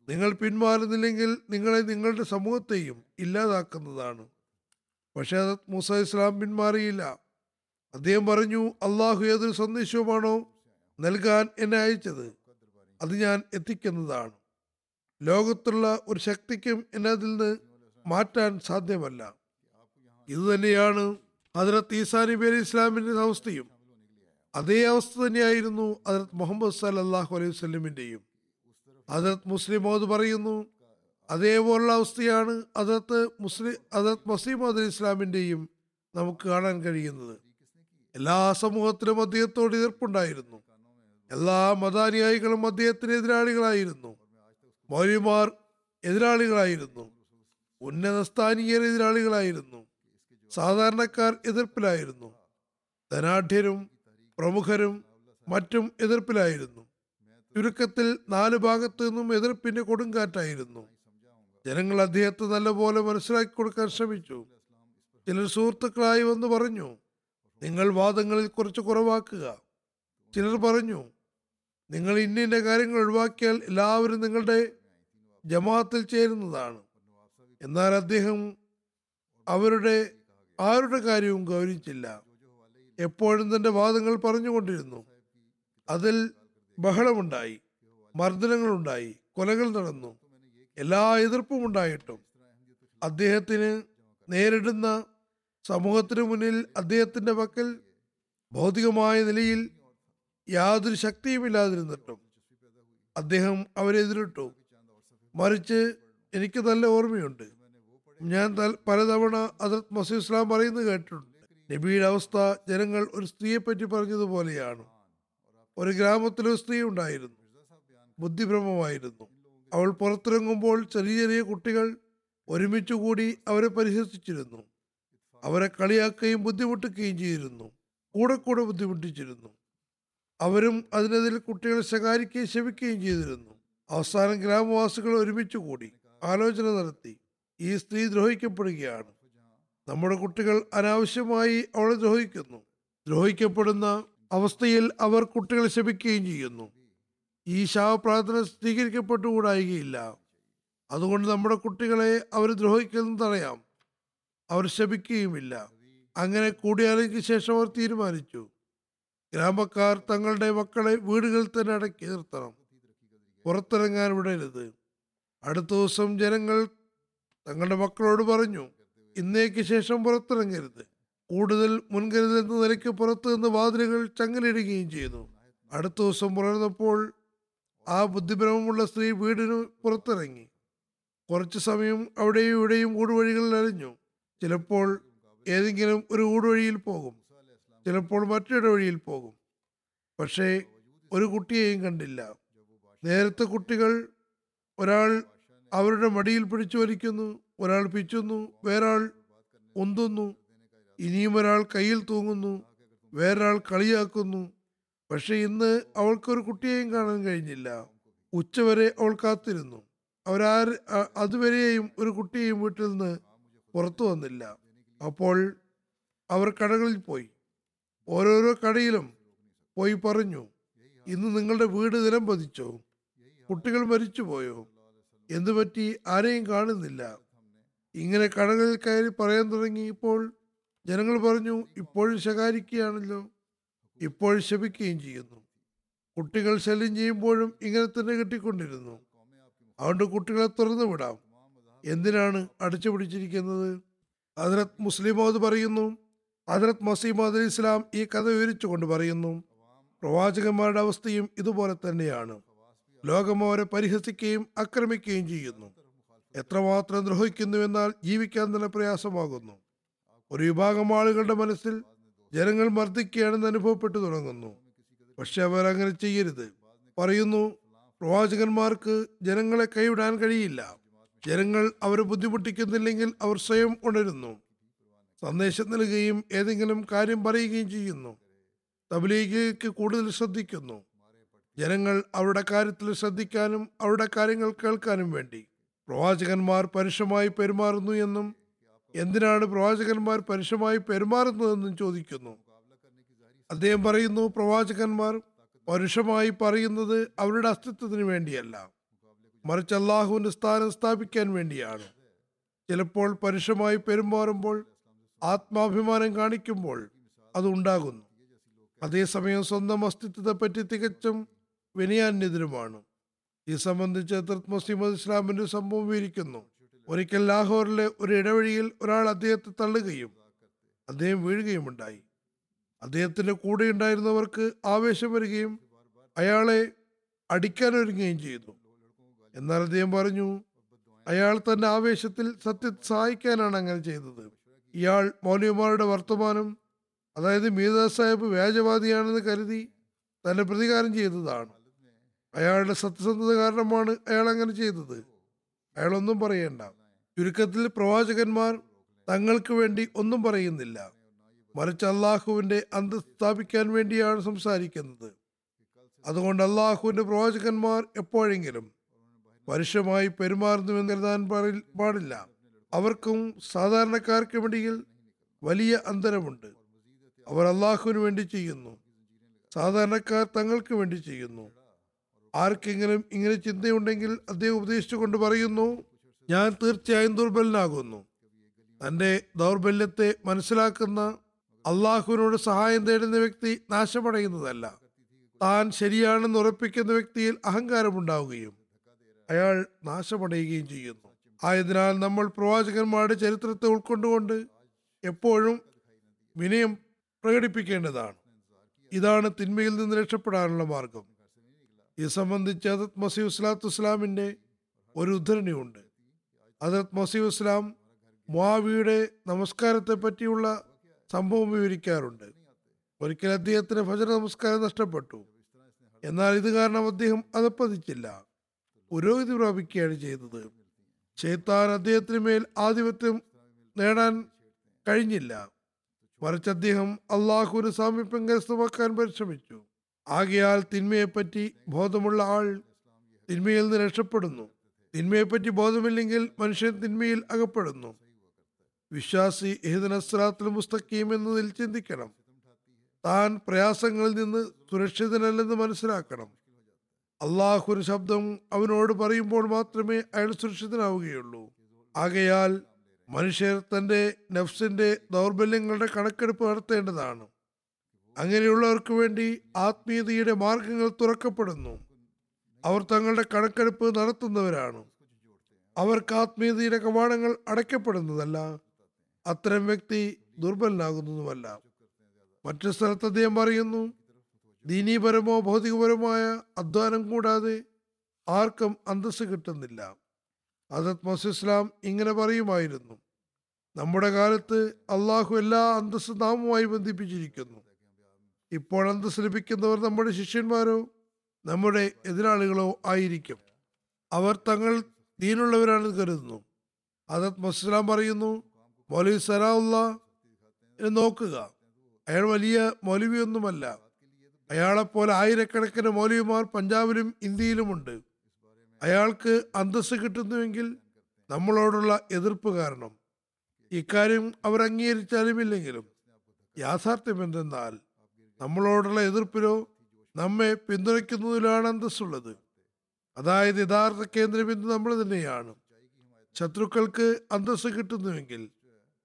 നിങ്ങൾ പിന്മാറുന്നില്ലെങ്കിൽ നിങ്ങളെ നിങ്ങളുടെ സമൂഹത്തെയും ഇല്ലാതാക്കുന്നതാണ്. പക്ഷേ അത് മൂസ ഇസ്ലാം പിന്മാറിയില്ല അദ്ദേഹം പറഞ്ഞു അള്ളാഹു ഏതൊരു സന്ദേശവുമാണോ നൽകാൻ എന്നെ അയച്ചത് അത് ഞാൻ എത്തിക്കുന്നതാണ്. ലോകത്തുള്ള ഒരു ശക്തിക്കും എന്നെ അതിൽ നിന്ന് മാറ്റാൻ സാധ്യമല്ല. ഇതുതന്നെയാണ് ഹജറത്ത് ഈസാ നബി അലി ഇസ്ലാമിന്റെ അവസ്ഥയും അതേ അവസ്ഥ തന്നെയായിരുന്നു ഹജറത്ത് മുഹമ്മദ് സല്ലാഹു അലൈഹി വസ്ലമിന്റെയും ഹജറത്ത് മുസ്ലിം മോദ് പറയുന്നു അതേപോലുള്ള അവസ്ഥയാണ് ഹജറത്ത് മുസ്ലിം അതത് മസീമദ് അലി ഇസ്ലാമിന്റെയും നമുക്ക് കാണാൻ കഴിയുന്നത്. എല്ലാ സമൂഹത്തിലും അദ്ദേഹത്തോട് എതിർപ്പുണ്ടായിരുന്നു. എല്ലാ മതാനുയായികളും അദ്ദേഹത്തിന് എതിരാളികളായിരുന്നു. മൗര്യമാർ എതിരാളികളായിരുന്നു. ഉന്നത സ്ഥാനീയർ എതിരാളികളായിരുന്നു. സാധാരണക്കാർ എതിർപ്പിലായിരുന്നു. ധനാഢ്യരും പ്രമുഖരും മറ്റും എതിർപ്പിലായിരുന്നു. ചുരുക്കത്തിൽ നാല് ഭാഗത്തു നിന്നും എതിർപ്പിന്റെ കൊടുങ്കാറ്റായിരുന്നു. ജനങ്ങൾ അദ്ദേഹത്തെ നല്ലപോലെ മനസ്സിലാക്കി കൊടുക്കാൻ ശ്രമിച്ചു. ചിലർ സുഹൃത്തുക്കളായി വന്ന് പറഞ്ഞു നിങ്ങൾ വാദങ്ങളിൽ കുറച്ച് കുറവാക്കുക. ചിലർ പറഞ്ഞു നിങ്ങൾ ഇന്നിന്റെ കാര്യങ്ങൾ ഒഴിവാക്കിയാൽ എല്ലാവരും നിങ്ങളുടെ ജമാഅത്തിൽ ചേരുന്നതാണ്. എന്നാൽ അദ്ദേഹം അവരുടെ ആരുടെ കാര്യവും ഗൗരവിച്ചില്ല എപ്പോഴും തന്റെ വാദങ്ങൾ പറഞ്ഞുകൊണ്ടിരുന്നു. അതിൽ ബഹളമുണ്ടായി മർദ്ദനങ്ങളുണ്ടായി കൊലകൾ നടന്നു എല്ലാ എതിർപ്പും ഉണ്ടായിട്ടും. അദ്ദേഹത്തിന് നേരിടുന്ന സമൂഹത്തിന് മുന്നിൽ അദ്ദേഹത്തിന്റെ പക്കൽ ഭൗതികമായ നിലയിൽ യാതൊരു ശക്തിയും ഇല്ലാതിരുന്നിട്ടും അദ്ദേഹം അവരെ എതിരിട്ടു. മറിച്ച് എനിക്ക് നല്ല ഓർമ്മയുണ്ട്. ഞാൻ പലതവണ അതത് മസീദ് ഇസ്ലാം പറയുന്നത് കേട്ടിട്ടുണ്ട്. നബിയുടെ അവസ്ഥ ജനങ്ങൾ ഒരു സ്ത്രീയെ പറ്റി പറഞ്ഞതുപോലെയാണ്. ഒരു ഗ്രാമത്തിൽ ഒരു സ്ത്രീ ഉണ്ടായിരുന്നു. ബുദ്ധിഭ്രമമായിരുന്നു. അവൾ പുറത്തിറങ്ങുമ്പോൾ ചെറിയ ചെറിയ കുട്ടികൾ ഒരുമിച്ച് കൂടി അവരെ പരിഹസിച്ചിരുന്നു. അവരെ കളിയാക്കുകയും ബുദ്ധിമുട്ടിക്കുകയും ചെയ്തിരുന്നു. കൂടെ കൂടെ ബുദ്ധിമുട്ടിച്ചിരുന്നു. അവരും അതിനെതിൽ കുട്ടികളെ ശകാരിക്കുകയും ശവിക്കുകയും ചെയ്തിരുന്നു. അവസാനം ഗ്രാമവാസികൾ ഒരുമിച്ച് കൂടി ആലോചന നടത്തി. ഈ സ്ത്രീ ദ്രോഹിക്കപ്പെടുകയാണ്. നമ്മുടെ കുട്ടികൾ അനാവശ്യമായി അവളെ ദ്രോഹിക്കുന്നു. ദ്രോഹിക്കപ്പെടുന്ന അവസ്ഥയിൽ അവർ കുട്ടികളെ ശപിക്കുകയും ചെയ്യുന്നു. ഈ ശാവപ്രാർത്ഥന സ്വീകരിക്കപ്പെട്ടുകൂടായികയില്ല. അതുകൊണ്ട് നമ്മുടെ കുട്ടികളെ അവർ ദ്രോഹിക്കുന്നത് തടയാം അവർ ശപിക്കുകയുമില്ല. അങ്ങനെ കൂടിയാലയ്ക്ക് ശേഷം അവർ തീരുമാനിച്ചു. ഗ്രാമക്കാർ തങ്ങളുടെ മക്കളെ വീടുകളിൽ തന്നെ അടക്കി നിർത്തണം. പുറത്തിറങ്ങാൻ വിടരുത്. അടുത്ത ദിവസം ജനങ്ങൾ തങ്ങളുടെ മക്കളോട് പറഞ്ഞു ഇന്നേക്ക് ശേഷം പുറത്തിറങ്ങരുത്. കൂടുതൽ മുൻകരുതൽ എന്ന നിലയ്ക്ക് പുറത്തു നിന്ന് വാതിലുകൾ ചങ്ങലിടുകയും ചെയ്തു. അടുത്ത ദിവസം പുലർന്നപ്പോൾ ആ ബുദ്ധിഭ്രമമുള്ള സ്ത്രീ വീടിന് പുറത്തിറങ്ങി. കുറച്ചു സമയം അവിടെയും ഇവിടെയും ഊടുവഴികളിൽ അലഞ്ഞു. ചിലപ്പോൾ ഏതെങ്കിലും ഒരു ഊടുവഴിയിൽ പോകും. ചിലപ്പോൾ മറ്റൊരു പോകും. പക്ഷേ ഒരു കുട്ടിയെയും കണ്ടില്ല. നേരത്തെ കുട്ടികൾ ഒരാൾ അവരുടെ മടിയിൽ പിടിച്ചു വലിക്കുന്നു ഒരാൾ പിച്ചുന്നു വേറൊരാൾ ഉന്തുന്നു. ഇനിയും ഒരാൾ കയ്യിൽ തൂങ്ങുന്നു വേറൊരാൾ കളിയാക്കുന്നു. പക്ഷെ ഇന്ന് അവൾക്കൊരു കുട്ടിയെയും കാണാൻ കഴിഞ്ഞില്ല. ഉച്ചവരെ അവൾ കാത്തിരുന്നു. അവരാര് അതുവരെയും ഒരു കുട്ടിയെയും വീട്ടിൽ നിന്ന് പുറത്തു വന്നില്ല. അപ്പോൾ അവർ കടകളിൽ പോയി. ഓരോരോ കടയിലും പോയി പറഞ്ഞു ഇന്ന് നിങ്ങളുടെ വീട് നിലം പതിച്ചോ കുട്ടികൾ മരിച്ചുപോയോ? എന്തു പറ്റി? ആരെയും കാണുന്നില്ല. ഇങ്ങനെ കടകളിൽ കയറി പറയാൻ തുടങ്ങിയപ്പോൾ ജനങ്ങൾ പറഞ്ഞു ഇപ്പോഴും ശകാരിക്കുകയാണല്ലോ. ഇപ്പോഴും ശപിക്കുകയും ചെയ്യുന്നു. കുട്ടികൾ ശല്യം ചെയ്യുമ്പോഴും ഇങ്ങനെ തന്നെ കിട്ടിക്കൊണ്ടിരുന്നു. അതുകൊണ്ട് കുട്ടികളെ തുറന്നു വിടാം. എന്തിനാണ് അടച്ചു പിടിച്ചിരിക്കുന്നത്? ഹജറത് മുസ്ലിമോദ് പറയുന്നു. ഹജറത് മസീമദ് അലി ഇസ്ലാം ഈ കഥ വിവരിച്ചുകൊണ്ട് പറയുന്നു. പ്രവാചകന്മാരുടെ അവസ്ഥയും ഇതുപോലെ തന്നെയാണ്. ലോകം അവരെ പരിഹസിക്കുകയും ആക്രമിക്കുകയും ചെയ്യുന്നു. എത്രമാത്രം ദ്രോഹിക്കുന്നുവെന്നാൽ ജീവിക്കാൻ തന്നെ പ്രയാസമാകുന്നു. ഒരു വിഭാഗം ആളുകളുടെ മനസ്സിൽ ജനങ്ങൾ മർദ്ദിക്കുകയാണെന്ന് അനുഭവപ്പെട്ടു തുടങ്ങുന്നു. പക്ഷെ അവർ അങ്ങനെ ചെയ്യരുത്. പറയുന്നു പ്രവാചകന്മാർക്ക് ജനങ്ങളെ കൈവിടാൻ കഴിയില്ല. ജനങ്ങൾ അവരെ ബുദ്ധിമുട്ടിക്കുന്നില്ലെങ്കിൽ അവർ സ്വയം ഉണരുന്നു. സന്ദേശം നൽകുകയും ഏതെങ്കിലും കാര്യം പറയുകയും ചെയ്യുന്നു. തബലീഗിലേക്ക് കൂടുതൽ ശ്രദ്ധിക്കുന്നു. ജനങ്ങൾ അവരുടെ കാര്യത്തിൽ ശ്രദ്ധിക്കാനും അവരുടെ കാര്യങ്ങൾ കേൾക്കാനും വേണ്ടി. പ്രവാചകന്മാർ പരുഷമായി പെരുമാറുന്നു എന്നും എന്തിനാണ് പ്രവാചകന്മാർ പരുഷമായി പെരുമാറുന്നതെന്നും ചോദിക്കുന്നു. അദ്ദേഹം പറയുന്നു പ്രവാചകന്മാർ പരുഷമായി പറയുന്നത് അവരുടെ അസ്തിത്വത്തിന് വേണ്ടിയല്ല. മറിച്ച് അള്ളാഹുവിന്റെ സ്ഥാനം സ്ഥാപിക്കാൻ വേണ്ടിയാണ്. ചിലപ്പോൾ പരുഷമായി പെരുമാറുമ്പോൾ ആത്മാഭിമാനം കാണിക്കുമ്പോൾ അത് ഉണ്ടാകുന്നു. അതേസമയം സ്വന്തം അസ്തിത്വത്തെ പറ്റി തികച്ചും വിനയാന്യതരുമാണ് ഈ സംബന്ധിച്ച് ഹദ്രത്ത് മസീമദ് ഇസ്ലാമിന്റെ സംഭവം വിവരിക്കുന്നു. ഒരിക്കൽ ലാഹോറിലെ ഒരു ഇടവഴിയിൽ ഒരാൾ അദ്ദേഹത്തെ തള്ളുകയും അദ്ദേഹം വീഴുകയുമുണ്ടായി. അദ്ദേഹത്തിന്റെ കൂടെ ഉണ്ടായിരുന്നവർക്ക് ആവേശം വരികയും അയാളെ അടിക്കാൻ ഒരുങ്ങുകയും ചെയ്തു. എന്നാൽ അദ്ദേഹം പറഞ്ഞു അയാൾ തന്റെ ആവേശത്തിൽ സത്യത്തെ സഹായിക്കാനാണ് അങ്ങനെ ചെയ്തത്. ഇയാൾ മൗലിയമാരുടെ വർത്തമാനം അതായത് മീതാ സാഹിബ് വ്യാജവാദിയാണെന്ന് കരുതി തന്നെ പ്രതികാരം ചെയ്തതാണ്. അയാളുടെ സത്യസന്ധത കാരണമാണ് അയാൾ അങ്ങനെ ചെയ്തത്. അയാളൊന്നും പറയണ്ട. ചുരുക്കത്തിൽ പ്രവാചകന്മാർ തങ്ങൾക്ക് വേണ്ടി ഒന്നും പറയുന്നില്ല. മറിച്ച് അള്ളാഹുവിന്റെ അന്ത് സ്ഥാപിക്കാൻ വേണ്ടിയാണ് സംസാരിക്കുന്നത്. അതുകൊണ്ട് അള്ളാഹുവിന്റെ പ്രവാചകന്മാർ എപ്പോഴെങ്കിലും പരുഷമായി പെരുമാറുന്നുവെന്ന് കരുതാൻ പാടി- പാടില്ല. അവർക്കും സാധാരണക്കാർക്കും ഇടയിൽ വലിയ അന്തരമുണ്ട്. അവർ അള്ളാഹുവിന് വേണ്ടി ചെയ്യുന്നു. സാധാരണക്കാർ തങ്ങൾക്ക് വേണ്ടി ചെയ്യുന്നു. ആർക്കെങ്കിലും ഇങ്ങനെ ചിന്തയുണ്ടെങ്കിൽ അദ്ദേഹം ഉപദേശിച്ചുകൊണ്ട് പറയുന്നു ഞാൻ തീർച്ചയായും ദുർബലനാകുന്നു. തന്റെ ദൗർബല്യത്തെ മനസ്സിലാക്കുന്ന അള്ളാഹുവിനോട് സഹായം തേടുന്ന വ്യക്തി നാശമടയുന്നതല്ല. താൻ ശരിയാണെന്ന് ഉറപ്പിക്കുന്ന വ്യക്തിയിൽ അഹങ്കാരമുണ്ടാവുകയും അയാൾ നാശമടയുകയും ചെയ്യുന്നു. ആയതിനാൽ നമ്മൾ പ്രവാചകന്മാരുടെ ചരിത്രത്തെ ഉൾക്കൊണ്ടുകൊണ്ട് എപ്പോഴും വിനയം പ്രകടിപ്പിക്കേണ്ടതാണ്. ഇതാണ് തിന്മയിൽ നിന്ന് രക്ഷപ്പെടാനുള്ള മാർഗം. ഇത് സംബന്ധിച്ച് ഹജത് മസീഹ് ഇസ്ലാത്തു ഇസ്ലാമിന്റെ ഒരു ഉദ്ധരണിയുണ്ട്. ഹജത് മസീഹ് ഇസ്ലാം മുആവിയുടെ നമസ്കാരത്തെ പറ്റിയുള്ള സംഭവം വിവരിക്കാറുണ്ട്. ഒരിക്കൽ അദ്ദേഹത്തിന് ഭജന നമസ്കാരം നഷ്ടപ്പെട്ടു. എന്നാൽ ഇത് കാരണം അദ്ദേഹം അതപ്പതിച്ചില്ല പുരോഗതി പ്രാപിക്കുകയാണ് ചെയ്തത്. ചേത്താൻ അദ്ദേഹത്തിന് മേൽ ആധിപത്യം നേടാൻ കഴിഞ്ഞില്ല. മറിച്ച് അദ്ദേഹം അള്ളാഹുവിന് സാമീപ്യം കരസ്ഥമാക്കാൻ പരിശ്രമിച്ചു. ആകയാൽ തിന്മയെപ്പറ്റി ബോധമുള്ള ആൾ തിന്മയിൽ നിന്ന് രക്ഷപ്പെടുന്നു. തിന്മയെപ്പറ്റി ബോധമില്ലെങ്കിൽ മനുഷ്യൻ തിന്മയിൽ അകപ്പെടുന്നു. വിശ്വാസി ഏഹദനസ്രാത്തിൽ മുസ്തഖീം എന്നതിൽ ചിന്തിക്കണം. താൻ പ്രയാസങ്ങളിൽ നിന്ന് സുരക്ഷിതനല്ലെന്ന് മനസ്സിലാക്കണം. അള്ളാഹു ഒരു ശബ്ദം അവനോട് പറയുമ്പോൾ മാത്രമേ അയാൾ സുരക്ഷിതനാവുകയുള്ളൂ. ആകയാൽ മനുഷ്യർ തന്റെ നഫ്സിന്റെ ദൗർബല്യങ്ങളുടെ കണക്കെടുപ്പ് നടത്തേണ്ടതാണ്. അങ്ങനെയുള്ളവർക്ക് വേണ്ടി ആത്മീയതയുടെ മാർഗങ്ങൾ തുറക്കപ്പെടുന്നു. അവർ തങ്ങളുടെ കണക്കെടുപ്പ് നടത്തുന്നവരാണ്. അവർക്ക് ആത്മീയതയുടെ കവാടങ്ങൾ അടയ്ക്കപ്പെടുന്നതല്ല. അത്തരം വ്യക്തി ദുർബലനാകുന്നതുമല്ല. മറ്റു സ്ഥലത്ത് അദ്ദേഹം പറയുന്നു ദീനീപരമോ ഭൗതികപരമായ അധ്വാനം കൂടാതെ ആർക്കും അന്തസ്സ് കിട്ടുന്നില്ല. ഹസരത് മസിസ്ലാം ഇങ്ങനെ പറയുമായിരുന്നു നമ്മുടെ കാലത്ത് അള്ളാഹു എല്ലാ അന്തസ്സ് നാമുമായി ബന്ധിപ്പിച്ചിരിക്കുന്നു. ഇപ്പോൾ അന്തസ്സ് ലഭിക്കുന്നവർ നമ്മുടെ ശിഷ്യന്മാരോ? നമ്മുടെ എതിരാളികളോ ആയിരിക്കും. അവർ തങ്ങൾ ദീനുള്ളവരാണെന്ന് കരുതുന്നു. അദത് മസ്ലാം പറയുന്നു മൗലവി സലാഉല്ല നോക്കുക. അയാൾ വലിയ മൗലവിയൊന്നുമല്ല. അയാളെപ്പോലെ ആയിരക്കണക്കിന് മൗലവിമാർ പഞ്ചാബിലും ഇന്ത്യയിലുമുണ്ട്. അയാൾക്ക് അന്തസ്സ് കിട്ടുന്നുവെങ്കിൽ നമ്മളോടുള്ള എതിർപ്പ് കാരണം. ഇക്കാര്യം അവർ അംഗീകരിച്ചാലും ഇല്ലെങ്കിലും യാഥാർത്ഥ്യം എന്തെന്നാൽ നമ്മളോടുള്ള എതിർപ്പിലോ നമ്മെ പിന്തുണയ്ക്കുന്നതിലാണ് അന്തസ്സുള്ളത് അതായത് യഥാർത്ഥ കേന്ദ്രബിന്ദു നമ്മൾ തന്നെയാണ്. ശത്രുക്കൾക്ക് അന്തസ്സ് കിട്ടുന്നുവെങ്കിൽ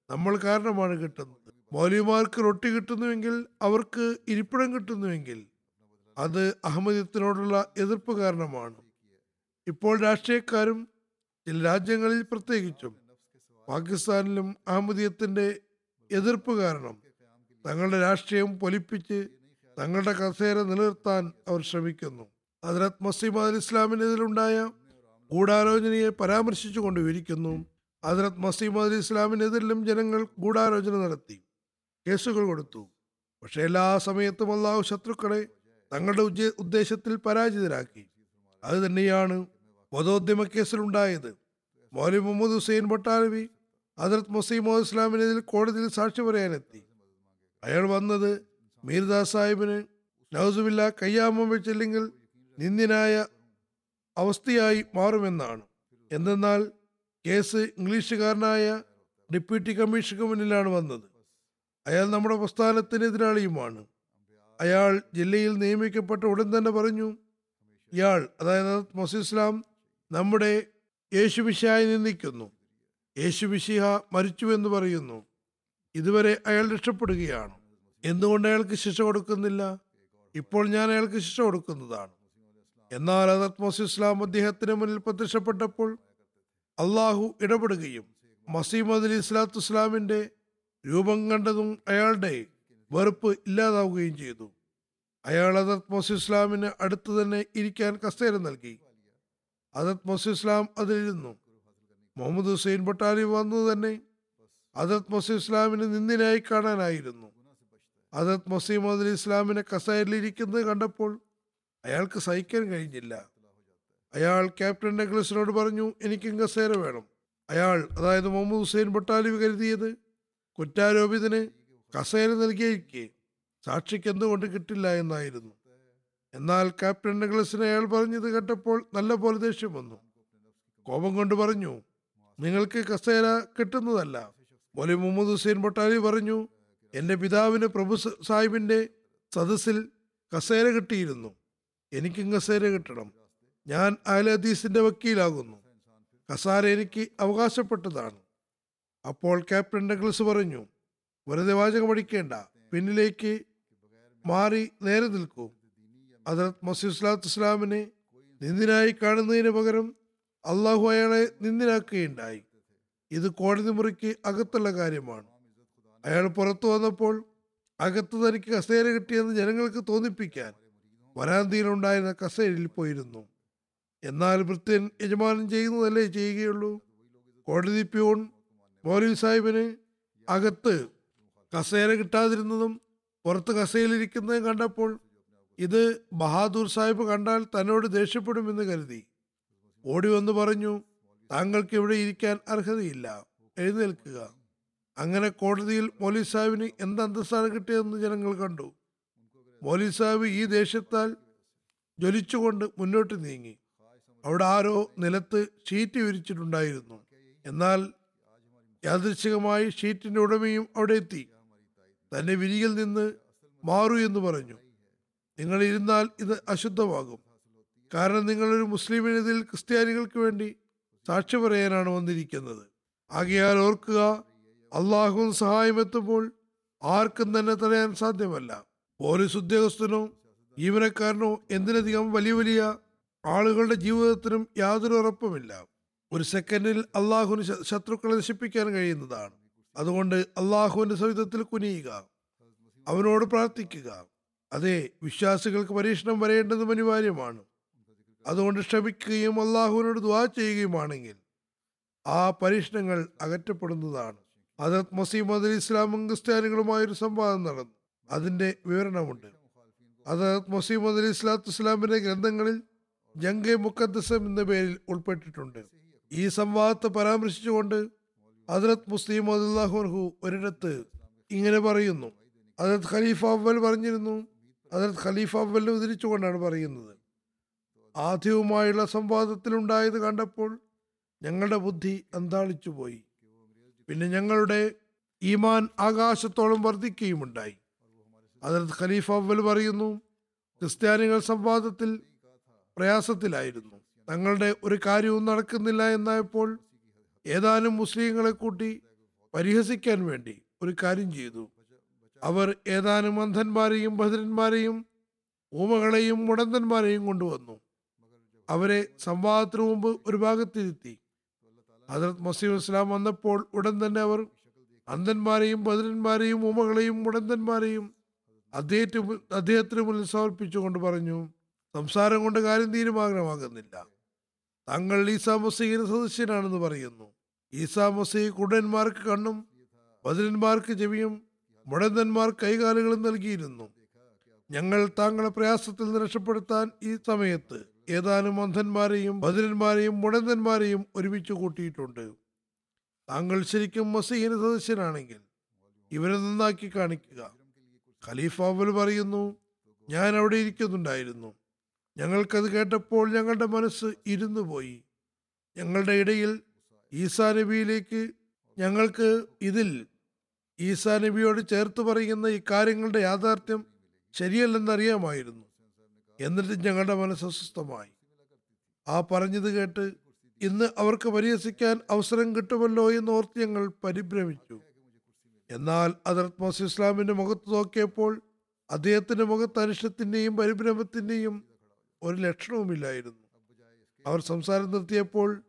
നമ്മൾ കാരണമാണ് കിട്ടുന്നത്. മൗലിമാർക്ക് റൊട്ടി കിട്ടുന്നുവെങ്കിൽ അവർക്ക് ഇരിപ്പിടം കിട്ടുന്നുവെങ്കിൽ അത് അഹമ്മദത്തിനോടുള്ള എതിർപ്പ് കാരണമാണ്. ഇപ്പോൾ രാഷ്ട്രീയക്കാരും ചില രാജ്യങ്ങളിൽ പ്രത്യേകിച്ചും പാകിസ്ഥാനിലും അഹമ്മദീയത്തിന്റെ എതിർപ്പ് കാരണം തങ്ങളുടെ രാഷ്ട്രീയം പൊലിപ്പിച്ച് തങ്ങളുടെ കസേര നിലനിർത്താൻ അവർ ശ്രമിക്കുന്നു. ഹജറത് മസീം അൽ ഇസ്ലാമിനെതിരുണ്ടായ ഗൂഢാലോചനയെ പരാമർശിച്ചുകൊണ്ട് വിവരിക്കുന്നു. ഹജറത് മസീം അൽ ഇസ്ലാമിനെതിരിലും ജനങ്ങൾ ഗൂഢാലോചന നടത്തി. കേസുകൾ കൊടുത്തു. പക്ഷേ എല്ലാ സമയത്തും അള്ളാഹു ശത്രുക്കളെ തങ്ങളുടെ ഉദ്ദേ- ഉദ്ദേശത്തിൽ പരാജിതരാക്കി. അത് തന്നെയാണ് വധോദ്യമ കേസിലുണ്ടായത്. മൗലി മുഹമ്മദ് ഹുസൈൻ ഭട്ടാലവി ഹജറത് മസീം ഇസ്ലാമിനെതിൽ കോടതിയിൽ സാക്ഷി പറയാനെത്തി. അയാൾ വന്നത് മീർദാസ് സാഹിബിന് നൗസുബില്ല കയ്യാമം വെച്ചില്ലെങ്കിൽ നിന്ദിനായ അവസ്ഥയായി മാറുമെന്നാണ്. എന്തെന്നാൽ കേസ് ഇംഗ്ലീഷുകാരനായ ഡെപ്യൂട്ടി കമ്മീഷണർക്ക് മുന്നിലാണ് വന്നത്. അയാൾ നമ്മുടെ പ്രസ്ഥാനത്തിന് എതിരാളിയുമാണ്. അയാൾ ജില്ലയിൽ നിയമിക്കപ്പെട്ട ഉടൻ തന്നെ പറഞ്ഞു ഇയാൾ അതായത് മൊസിസ്ലാം നമ്മുടെ യേശുമിശായി നിന്ദിക്കുന്നു മരിച്ചു എന്ന് പറയുന്നു. ഇതുവരെ അയാൾ രക്ഷപ്പെടുകയാണ്. എന്തുകൊണ്ട് അയാൾക്ക് ശിക്ഷ കൊടുക്കുന്നില്ല? ഇപ്പോൾ ഞാൻ അയാൾക്ക് ശിക്ഷ കൊടുക്കുന്നതാണ്. എന്നാൽ ഹജറത് മസീദ് ഇസ്ലാം അദ്ദേഹത്തിന് മുന്നിൽ പ്രത്യക്ഷപ്പെട്ടപ്പോൾ അള്ളാഹു ഇടപെടുകയും മസീമദ് അലി ഇസ്ലാത്തു ഇസ്ലാമിന്റെ രൂപം കണ്ടതും അയാളുടെ വെറുപ്പ് ഇല്ലാതാവുകയും ചെയ്തു. അയാൾ ഹജറത് മസീദ് ഇസ്ലാമിന് അടുത്ത് തന്നെ ഇരിക്കാൻ കസേര നൽകി. ഹജറത് മസീദ് ഇസ്ലാം അതിലിരുന്നു മുഹമ്മദ് ഹുസൈൻ ഭട്ടാലി വന്നത് തന്നെ ഹജറത് മസീ ഇസ്ലാമിന് നിന്ദിനായി കാണാനായിരുന്നു. അദത് മസീമദ് അലി ഇസ്ലാമിനെ കസേരയിലിരിക്കുന്നത് കണ്ടപ്പോൾ അയാൾക്ക് സഹിക്കാൻ കഴിഞ്ഞില്ല. അയാൾ ക്യാപ്റ്റൻ നെഗ്ലസിനോട് പറഞ്ഞു എനിക്കും കസേര വേണം. അയാൾ അതായത് മുഹമ്മദ് ഹുസൈൻ ബൊട്ടാലിവ് കരുതിയത് കുറ്റാരോപിതന് കസേര നൽകിയിരിക്കെ. സാക്ഷിക്ക് എന്തുകൊണ്ട് കിട്ടില്ല എന്നായിരുന്നു. എന്നാൽ ക്യാപ്റ്റൻ നെഗ്ലസിനെ അയാൾ പറഞ്ഞത് കേട്ടപ്പോൾ നല്ല പോലെ ദേഷ്യം വന്നു. കോപം കൊണ്ട് പറഞ്ഞു നിങ്ങൾക്ക് കസേര കിട്ടുന്നതല്ല. മൊലി മുഹമ്മദ് ഹുസൈൻ പൊട്ടാലി പറഞ്ഞു എന്റെ പിതാവിന് പ്രഭു സാഹിബിന്റെ സദസ്സിൽ കസേര കിട്ടിയിരുന്നു. എനിക്കും കസേര കിട്ടണം. ഞാൻ അയൽ ഹദീസിന്റെ വക്കീലാകുന്നു. കസാര എനിക്ക് അവകാശപ്പെട്ടതാണ്. അപ്പോൾ ക്യാപ്റ്റൻ ഡഗ്ലസ് പറഞ്ഞു വെറുതെ വാചകം അടിക്കേണ്ട പിന്നിലേക്ക് മാറി നേരെ നിൽക്കൂ. ഹജറത് മസീദ് സ്വലാത്തു ഇസ്ലാമിനെ നിന്ദിനായി കാണുന്നതിന് പകരം അള്ളാഹു അയാളെ നിന്ദിനാക്കുകയുണ്ടായി. ഇത് കോടതി മുറിക്ക് അകത്തുള്ള കാര്യമാണ്. അയാൾ പുറത്തു വന്നപ്പോൾ അകത്ത് തനിക്ക് കസേര കിട്ടിയെന്ന് ജനങ്ങൾക്ക് തോന്നിപ്പിക്കാൻ വരാന്തിയിലുണ്ടായിരുന്ന കസേരയിൽ പോയിരുന്നു. എന്നാൽ വൃത്യൻ യജമാനം ചെയ്യുന്നതല്ലേ ചെയ്യുകയുള്ളൂ. കോടതി പ്യൂൺ മൗലവി സാഹിബിന് അകത്ത് കസേര കിട്ടാതിരുന്നതും പുറത്ത് കസേരയിലിരിക്കുന്നതും കണ്ടപ്പോൾ ഇത് ബഹാദൂർ സാഹിബ് കണ്ടാൽ തന്നോട് ദേഷ്യപ്പെടുമെന്ന് കരുതി. ഓടി വന്ന് പറഞ്ഞു താങ്കൾക്ക് ഇവിടെ ഇരിക്കാൻ അർഹതയില്ല. എഴുന്നേൽക്കുക. അങ്ങനെ കോടതിയിൽ മോലി സാഹിബിന് എന്ത് അന്തസ്സാണ് കിട്ടിയതെന്ന് ജനങ്ങൾ കണ്ടു. മോലി സാഹിബ് ഈ ദേശത്താൽ ജ്വലിച്ചുകൊണ്ട് മുന്നോട്ട് നീങ്ങി. അവിടെ ആരോ നിലത്ത് ഷീറ്റ് വിരിച്ചിട്ടുണ്ടായിരുന്നു. എന്നാൽ യാദൃശികമായി ഷീറ്റിന്റെ ഉടമയും അവിടെ എത്തി. തന്നെ വിരിയിൽ നിന്ന് മാറൂ എന്ന് പറഞ്ഞു. നിങ്ങൾ ഇരുന്നാൽ ഇത് അശുദ്ധമാകും. കാരണം നിങ്ങളൊരു മുസ്ലിമിനെതിൽ ക്രിസ്ത്യാനികൾക്ക് വേണ്ടി സാക്ഷി പറയാനാണ് വന്നിരിക്കുന്നത്. ആകയാൽ ഓർക്കുക അള്ളാഹു സഹായം എത്തുമ്പോൾ ആർക്കും തന്നെ തടയാൻ സാധ്യമല്ല. പോലീസ് ഉദ്യോഗസ്ഥനോ ജീവനക്കാരനോ എന്തിനധികം വലിയ വലിയ ആളുകളുടെ ജീവിതത്തിനും യാതൊരു ഉറപ്പുമില്ല. ഒരു സെക്കൻഡിൽ അള്ളാഹുവിന് ശത്രുക്കളെ നശിപ്പിക്കാൻ കഴിയുന്നതാണ്. അതുകൊണ്ട് അള്ളാഹുവിന്റെ സവിധത്തിൽ കുനിയുക. അവനോട് പ്രാർത്ഥിക്കുക. അതെ വിശ്വാസികൾക്ക് പരീക്ഷണം വരേണ്ടതും അനിവാര്യമാണ്. അതുകൊണ്ട് ക്ഷമിക്കുകയും അള്ളാഹുവിനോട് ദ്വാ ചെയ്യുകയുമാണെങ്കിൽ ആ പരീക്ഷണങ്ങൾ അകറ്റപ്പെടുന്നതാണ്. ഹജറത് മസീമദ് അലി ഇസ്ലാമും ക്രിസ്ത്യാനികളുമായൊരു സംവാദം നടന്നു. അതിന്റെ വിവരണമുണ്ട്. ഹജറത് മസീമദ് അലി ഇസ്ലാത്തു ഇസ്ലാമിന്റെ ഗ്രന്ഥങ്ങളിൽ ജംഗെ മുക്കദ്സം എന്ന പേരിൽ ഉൾപ്പെട്ടിട്ടുണ്ട്. ഈ സംവാദത്തെ പരാമർശിച്ചുകൊണ്ട് ഹജറത് മുസ്ലിം അദുല്ലാഹുർഹു ഒരിടത്ത് ഇങ്ങനെ പറയുന്നു. ഹജറത് ഖലീഫ അവൽ പറഞ്ഞിരുന്നു. ഹജറത് ഖലീഫ അവലിനെ ഉദ്ധരിച്ചുകൊണ്ടാണ് പറയുന്നത്. ആദ്യവുമായുള്ള സംവാദത്തിലുണ്ടായത് കണ്ടപ്പോൾ ഞങ്ങളുടെ ബുദ്ധി അന്താളിച്ചു പോയി പിന്നെ ഞങ്ങളുടെ ഈമാൻ ആകാശത്തോളം വർദ്ധിക്കുകയുമുണ്ടായി അതിനകത്ത് ഖലീഫ് അവൽ പറയുന്നു ക്രിസ്ത്യാനികൾ സംവാദത്തിൽ പ്രയാസത്തിലായിരുന്നു. തങ്ങളുടെ ഒരു കാര്യവും നടക്കുന്നില്ല എന്നായപ്പോൾ ഏതാനും മുസ്ലിങ്ങളെ കൂട്ടി പരിഹസിക്കാൻ വേണ്ടി ഒരു കാര്യം ചെയ്തു. അവർ ഏതാനും അന്ധന്മാരെയും ഭദ്രന്മാരെയും ഊമകളെയും മുടന്തന്മാരെയും കൊണ്ടുവന്നു. അവരെ സംവാദത്തിനു മുമ്പ് ഒരു ഭാഗത്തിരുത്തി. ഹജറത് മസീം ഇസ്ലാം വന്നപ്പോൾ ഉടൻ തന്നെ അവർ അന്ധന്മാരെയും ബദരന്മാരെയും ഉമകളെയും മുടന്തന്മാരെയും അദ്ദേഹത്തിന് അദ്ദേഹത്തിന് മുന്നിൽ സമർപ്പിച്ചുകൊണ്ട് പറഞ്ഞു സംസാരം കൊണ്ട് കാര്യം തീരുമാനമാകുന്നില്ല. താങ്കൾ ഈസാ മസീഹിന് സദസ്യനാണെന്ന് പറയുന്നു. ഈസാ മസീഹ് കുടന്മാർക്ക് കണ്ണും ബദരന്മാർക്ക് ചെവിയും മുടന്തന്മാർ കൈകാലുകളും നൽകിയിരുന്നു. ഞങ്ങൾ താങ്കളെ പ്രയാസത്തിൽ നിന്ന് രക്ഷപ്പെടുത്താൻ ഈ സമയത്ത് ഏതാനും അന്ധന്മാരെയും ഭദ്രന്മാരെയും മുടന്തന്മാരെയും ഒരുമിച്ച് കൂട്ടിയിട്ടുണ്ട്. താങ്കൾ ശരിക്കും മസീഹിന് സദസ്യനാണെങ്കിൽ ഇവരെ നന്നാക്കി കാണിക്കുക. ഖലീഫ് അവൽ പറയുന്നു ഞാൻ അവിടെ ഇരിക്കുന്നുണ്ടായിരുന്നു. ഞങ്ങൾക്കത് കേട്ടപ്പോൾ ഞങ്ങളുടെ മനസ്സ് ഇരുന്നു പോയി ഞങ്ങളുടെ ഇടയിൽ ഈസാ നബിയിലേക്ക് ഞങ്ങൾക്ക് ഇതിൽ ഈസാ നബിയോട് ചേർത്ത് പറയുന്ന ഇക്കാര്യങ്ങളുടെ കാര്യങ്ങളുടെ യാഥാർത്ഥ്യം ശരിയല്ലെന്നറിയാമായിരുന്നു. എന്നിട്ട് ഞങ്ങളുടെ മനസ്സ് അസ്വസ്ഥമായി. ആ പറഞ്ഞത് കേട്ട് ഇന്ന് അവർക്ക് പരിഹസിക്കാൻ അവസരം കിട്ടുമല്ലോ എന്ന് ഓർത്ത് ഞങ്ങൾ പരിഭ്രമിച്ചു. എന്നാൽ അതിർത്ത് മോസി ഇസ്ലാമിന്റെ മുഖത്ത് നോക്കിയപ്പോൾ അദ്ദേഹത്തിന്റെ മുഖത്ത് അനിഷ്ടത്തിന്റെയും പരിഭ്രമത്തിന്റെയും ഒരു ലക്ഷണവുമില്ലായിരുന്നു. അവർ സംസാരം നിർത്തിയപ്പോൾ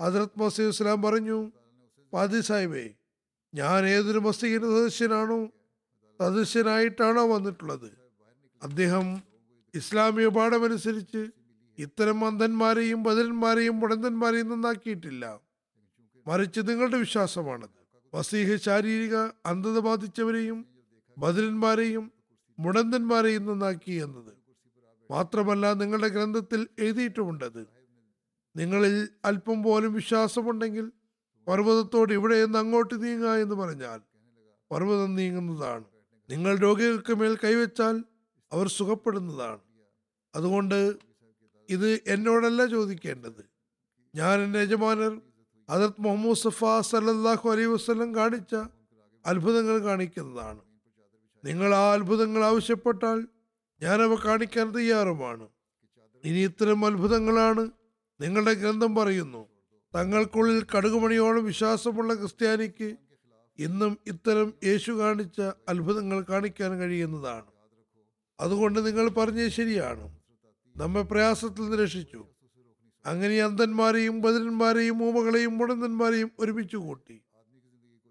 ഹജറത് മസീദ് ഇസ്ലാം പറഞ്ഞു പാതി സാഹിബേ ഞാൻ ഏതൊരു മസ്തികിന്റെ സദസ്യനാണോ സദസ്യനായിട്ടാണോ വന്നിട്ടുള്ളത്. അദ്ദേഹം ഇസ്ലാമിക പാഠമനുസരിച്ച് ഇത്തരം അന്ധന്മാരെയും ബദരന്മാരെയും മുടന്തന്മാരെയും നന്നാക്കിയിട്ടില്ല. മറിച്ച് നിങ്ങളുടെ വിശ്വാസമാണത്. വസീഹ് ശാരീരിക അന്ധത ബാധിച്ചവരെയും ബദരന്മാരെയും മുടന്തന്മാരെയും നന്നാക്കി എന്നത് മാത്രമല്ല നിങ്ങളുടെ ഗ്രന്ഥത്തിൽ എഴുതിയിട്ടുമുണ്ടത്. നിങ്ങളിൽ അല്പം പോലും വിശ്വാസമുണ്ടെങ്കിൽ പർവതത്തോട് ഇവിടെ നിന്ന് അങ്ങോട്ട് നീങ്ങുക എന്ന് പറഞ്ഞാൽ പർവതം നീങ്ങുന്നതാണ്. നിങ്ങൾ രോഗികൾക്ക് മേൽ കൈവച്ചാൽ അവർ സുഖപ്പെടുന്നതാണ്. അതുകൊണ്ട് ഇത് എന്നോടല്ല ചോദിക്കേണ്ടത്. ഞാൻ എന്റെ യജമാനർ ഹജറത് മുഹമ്മദ് സഫ സല്ലാഹു അലൈ വസ്ലം കാണിച്ച അത്ഭുതങ്ങൾ കാണിക്കുന്നതാണ്. നിങ്ങൾ ആ അത്ഭുതങ്ങൾ ആവശ്യപ്പെട്ടാൽ ഞാനവ കാണിക്കാൻ തയ്യാറുമാണ്. ഇനി ഇത്തരം അത്ഭുതങ്ങളാണ് നിങ്ങളുടെ ഗ്രന്ഥം പറയുന്നു. തങ്ങൾക്കുള്ളിൽ കടുകുമണിയോളം വിശ്വാസമുള്ള ക്രിസ്ത്യാനിക്ക് ഇന്നും ഇത്തരം യേശു കാണിച്ച അത്ഭുതങ്ങൾ കാണിക്കാൻ കഴിയുന്നതാണ്. അതുകൊണ്ട് നിങ്ങൾ പറഞ്ഞത് ശരിയാണ്. നമ്മെ പ്രയാസത്തിൽ നിന്ന് രക്ഷിച്ചു. അങ്ങനെ അന്ധന്മാരെയും ബദിരന്മാരെയും ഊമകളെയും മുടന്തന്മാരെയും ഒരുമിച്ച് കൂട്ടി.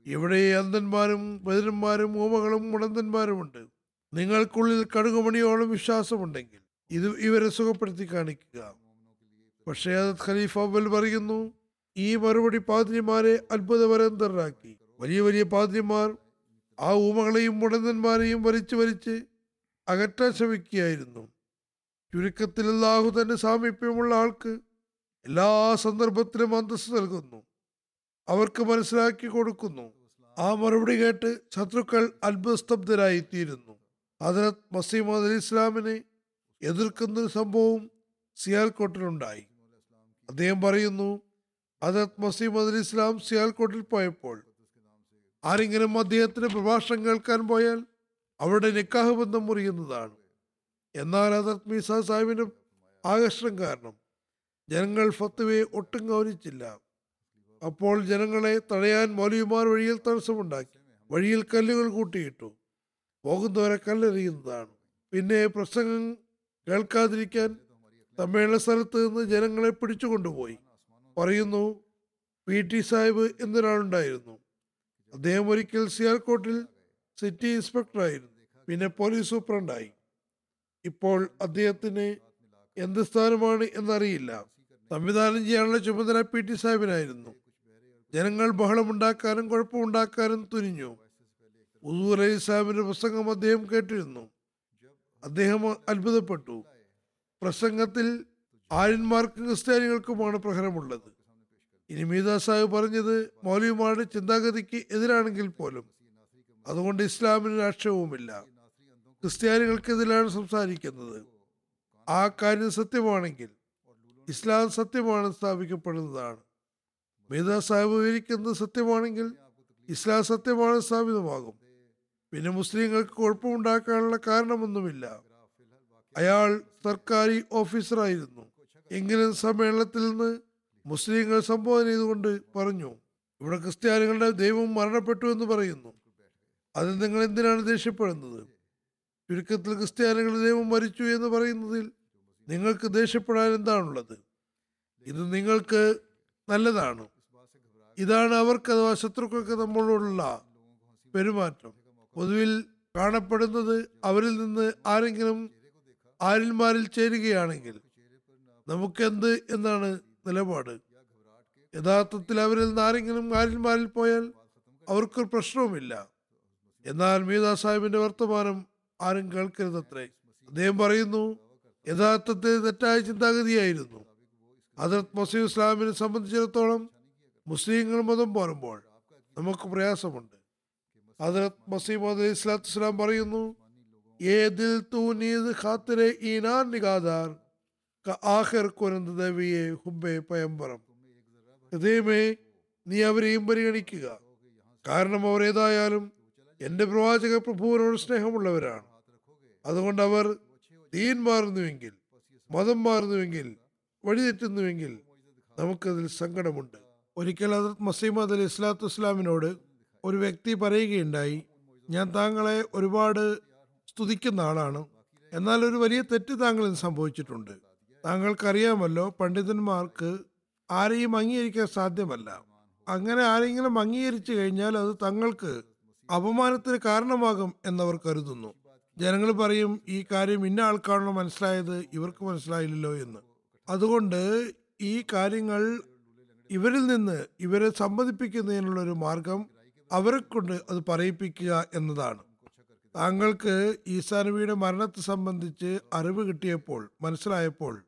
ഇവിടെ അന്ധന്മാരും ബദിരന്മാരും ഊമകളും മുടന്തന്മാരുമുണ്ട്. നിങ്ങൾക്കുള്ളിൽ കടുകുമണിയോളം വിശ്വാസമുണ്ടെങ്കിൽ ഇത് ഇവരെ സുഖപ്പെടുത്തി കാണിക്കുക. പക്ഷേ അത് ഖലീഫ് അവൽ പറയുന്നു ഈ മറുപടി പാതിരിമാരെ അത്ഭുതപരന്തരാക്കി വലിയ വലിയ പാതിരിമാർ ആ ഊമകളെയും മുടന്തന്മാരെയും വലിച്ചു വലിച്ച് അകറ്റാൻ ശ്രമിക്കുകയായിരുന്നു. ചുരുക്കത്തിൽ അല്ലാഹു തന്റെ സാമീപ്യമുള്ള ആൾക്ക് എല്ലാ സന്ദർഭത്തിലും അന്തസ് നൽകുന്നു. അവർക്ക് മനസ്സിലാക്കി കൊടുക്കുന്നു. ആ മറുപടി കേട്ട് ശത്രുക്കൾ അത്ഭുതസ്തബ്ധരായിത്തീരുന്നു ഹജറത് മസീമദ് അലി ഇസ്ലാമിനെ എതിർക്കുന്ന ഒരു സംഭവം സിയാൽകോട്ടിലുണ്ടായി. അദ്ദേഹം പറയുന്നു ഹജറത് മസീമദ് അലി ഇസ്ലാം സിയാൽകോട്ടിൽ പോയപ്പോൾ ആരെങ്കിലും അദ്ദേഹത്തിന്റെ പ്രഭാഷണം കേൾക്കാൻ പോയാൽ അവരുടെ നിക്കാഹ് ബന്ധം മുറിയുന്നതാണ്. എന്നാൽ ഹജറത് മീസ സാഹിബിന് ആകർഷണം കാരണം ജനങ്ങൾ ഫത്തുവയെ ഒട്ടും ഗൗനിച്ചില്ല. അപ്പോൾ ജനങ്ങളെ തടയാൻ മൗലവിമാർ വഴിയിൽ തടസ്സമുണ്ടാക്കി വഴിയിൽ കല്ലുകൾ കൂട്ടിയിട്ടു പോകുന്നവരെ കല്ലെറിയുന്നതാണ്. പിന്നെ പ്രസംഗം കേൾക്കാതിരിക്കാൻ സമ്മേളന സ്ഥലത്ത് നിന്ന് ജനങ്ങളെ പിടിച്ചു കൊണ്ടുപോയി പറയുന്നു പി. ടി. സാഹിബ് എന്നൊരാളുണ്ടായിരുന്നു. അദ്ദേഹം ഒരിക്കൽ സിയാൽകോട്ടിൽ സിറ്റി ഇൻസ്പെക്ടറായിരുന്നു. പിന്നെ പോലീസ് സൂപ്രണ്ടായി ഇപ്പോൾ അദ്ദേഹത്തിന് എന്ത് സ്ഥാനമാണ് എന്നറിയില്ല. സംവിധാനം ചെയ്യാനുള്ള ചുമതല പി ടി സാഹിബിനായിരുന്നു. ജനങ്ങൾ ബഹളമുണ്ടാക്കാനും കുഴപ്പമുണ്ടാക്കാനും തുനിഞ്ഞു. അലി സാഹിബിന്റെ പ്രസംഗം അദ്ദേഹം കേട്ടിരുന്നു. അദ്ദേഹം അത്ഭുതപ്പെട്ടു. പ്രസംഗത്തിൽ ആര്യന്മാർക്കും ക്രിസ്ത്യാനികൾക്കുമാണ് പ്രഹരമുള്ളത്. ഇനി മീത സാഹിബ് പറഞ്ഞത് മൗലിയുമാരുടെ ചിന്താഗതിക്ക് എതിരാണെങ്കിൽ പോലും. അതുകൊണ്ട് ഇസ്ലാമിന് രാഷ്ട്രവുമില്ല ക്രിസ്ത്യാനികൾക്കെതിരാണ് സംസാരിക്കുന്നത്. ആ കാര്യം സത്യമാണെങ്കിൽ ഇസ്ലാം സത്യമാണ് സ്ഥാപിക്കപ്പെടുന്നതാണ്. മീത സാഹിബ് വിവരിക്കുന്നത് സത്യമാണെങ്കിൽ ഇസ്ലാം സത്യമാണ് സ്ഥാപിതമാകും. പിന്നെ മുസ്ലിങ്ങൾക്ക് കുഴപ്പമുണ്ടാക്കാനുള്ള കാരണമൊന്നുമില്ല. അയാൾ സർക്കാർ ഓഫീസറായിരുന്നു. എങ്കിലും സമ്മേളനത്തിൽ നിന്ന് മുസ്ലിങ്ങൾ സംബോധന ചെയ്തുകൊണ്ട് പറഞ്ഞു ഇവിടെ ക്രിസ്ത്യാനികളുടെ ദൈവം മരണപ്പെട്ടു എന്ന് പറയുന്നു. അത് നിങ്ങൾ എന്തിനാണ് ദേഷ്യപ്പെടുന്നത്? ചുരുക്കത്തിൽ ക്രിസ്ത്യാനികൾ ദൈവം മരിച്ചു എന്ന് പറയുന്നതിൽ നിങ്ങൾക്ക് ദേഷ്യപ്പെടാൻ എന്താണുള്ളത്? ഇത് നിങ്ങൾക്ക് നല്ലതാണ്. ഇതാണ് അവർക്ക് അഥവാ ശത്രുക്കൾക്ക് നമ്മളോടുള്ള പെരുമാറ്റം. പൊതുവിൽ കാണപ്പെടുന്നത് അവരിൽ നിന്ന് ആരെങ്കിലും ആരിന്മാരിൽ ചേരുകയാണെങ്കിൽ നമുക്കെന്ത് എന്നാണ് നിലപാട്? യഥാർത്ഥത്തിൽ അവരിൽ നിന്ന് ആരെങ്കിലും ആരിന്മാരിൽ പോയാൽ അവർക്കൊരു പ്രശ്നവുമില്ല. എന്നാൽ മീതാ സാഹിബിന്റെ വർത്തമാനം ആരും കേൾക്കരുതത്രേ. അദ്ദേഹം പറയുന്നു യഥാർത്ഥത്തിൽ തെറ്റായ ചിന്താഗതിയായിരുന്നു. ഹജറത് മസീദ് ഇസ്ലാമിനെ സംബന്ധിച്ചിടത്തോളം മുസ്ലിങ്ങൾ മതം പോരുമ്പോൾ നമുക്ക് പ്രയാസമുണ്ട്. ഹജറത് മസീമദ് അലൈഹി സ്വലാത്തു പറയുന്നു ഏതിൽ ഖാത്തിരെ ഈനാൻ നിഗാദാർ ആഹിർ ദവിയെ ഹുബെ പയമ്പറം. ഹൃദയമേ നീ അവരെയും പരിഗണിക്കുക. കാരണം അവർ ഏതായാലും എന്റെ പ്രവാചക പ്രഭുവിനോട് സ്നേഹമുള്ളവരാണ്. അതുകൊണ്ട് അവർ ദീൻ മാറുന്നുവെങ്കിൽ മതം മാറുന്നുവെങ്കിൽ വഴിതെറ്റുന്നുവെങ്കിൽ നമുക്കതിൽ സങ്കടമുണ്ട്. ഒരിക്കൽ ഹജറത് മസീമദ് അലി ഇസ്ലാത്തു ഇസ്ലാമിനോട് ഒരു വ്യക്തി പറയുകയുണ്ടായി ഞാൻ താങ്കളെ ഒരുപാട് സ്തുതിക്കുന്ന ആളാണ്. എന്നാൽ ഒരു വലിയ തെറ്റ് താങ്കളിൽ സംഭവിച്ചിട്ടുണ്ട്. താങ്കൾക്കറിയാമല്ലോ പണ്ഡിതന്മാർക്ക് ആരെയും അംഗീകരിക്കാൻ സാധ്യമല്ല. അങ്ങനെ ആരെങ്കിലും അംഗീകരിച്ചു കഴിഞ്ഞാൽ അത് തങ്ങൾക്ക് അപമാനത്തിന് കാരണമാകും എന്നവർ കരുതുന്നു. ജനങ്ങൾ പറയും ഈ കാര്യം ഇന്ന ആൾക്കാണല്ലോ മനസ്സിലായത് ഇവർക്ക് മനസ്സിലായില്ലല്ലോ എന്ന്. അതുകൊണ്ട് ഈ കാര്യങ്ങൾ ഇവരിൽ നിന്ന് ഇവരെ സമ്മതിപ്പിക്കുന്നതിനുള്ള ഒരു മാർഗം അവരെ കൊണ്ട് അത് പറയിപ്പിക്കുക എന്നതാണ്. താങ്കൾക്ക് ഈസാനബിയുടെ മരണത്തെ സംബന്ധിച്ച് അറിവ് കിട്ടിയപ്പോൾ മനസ്സിലായപ്പോൾ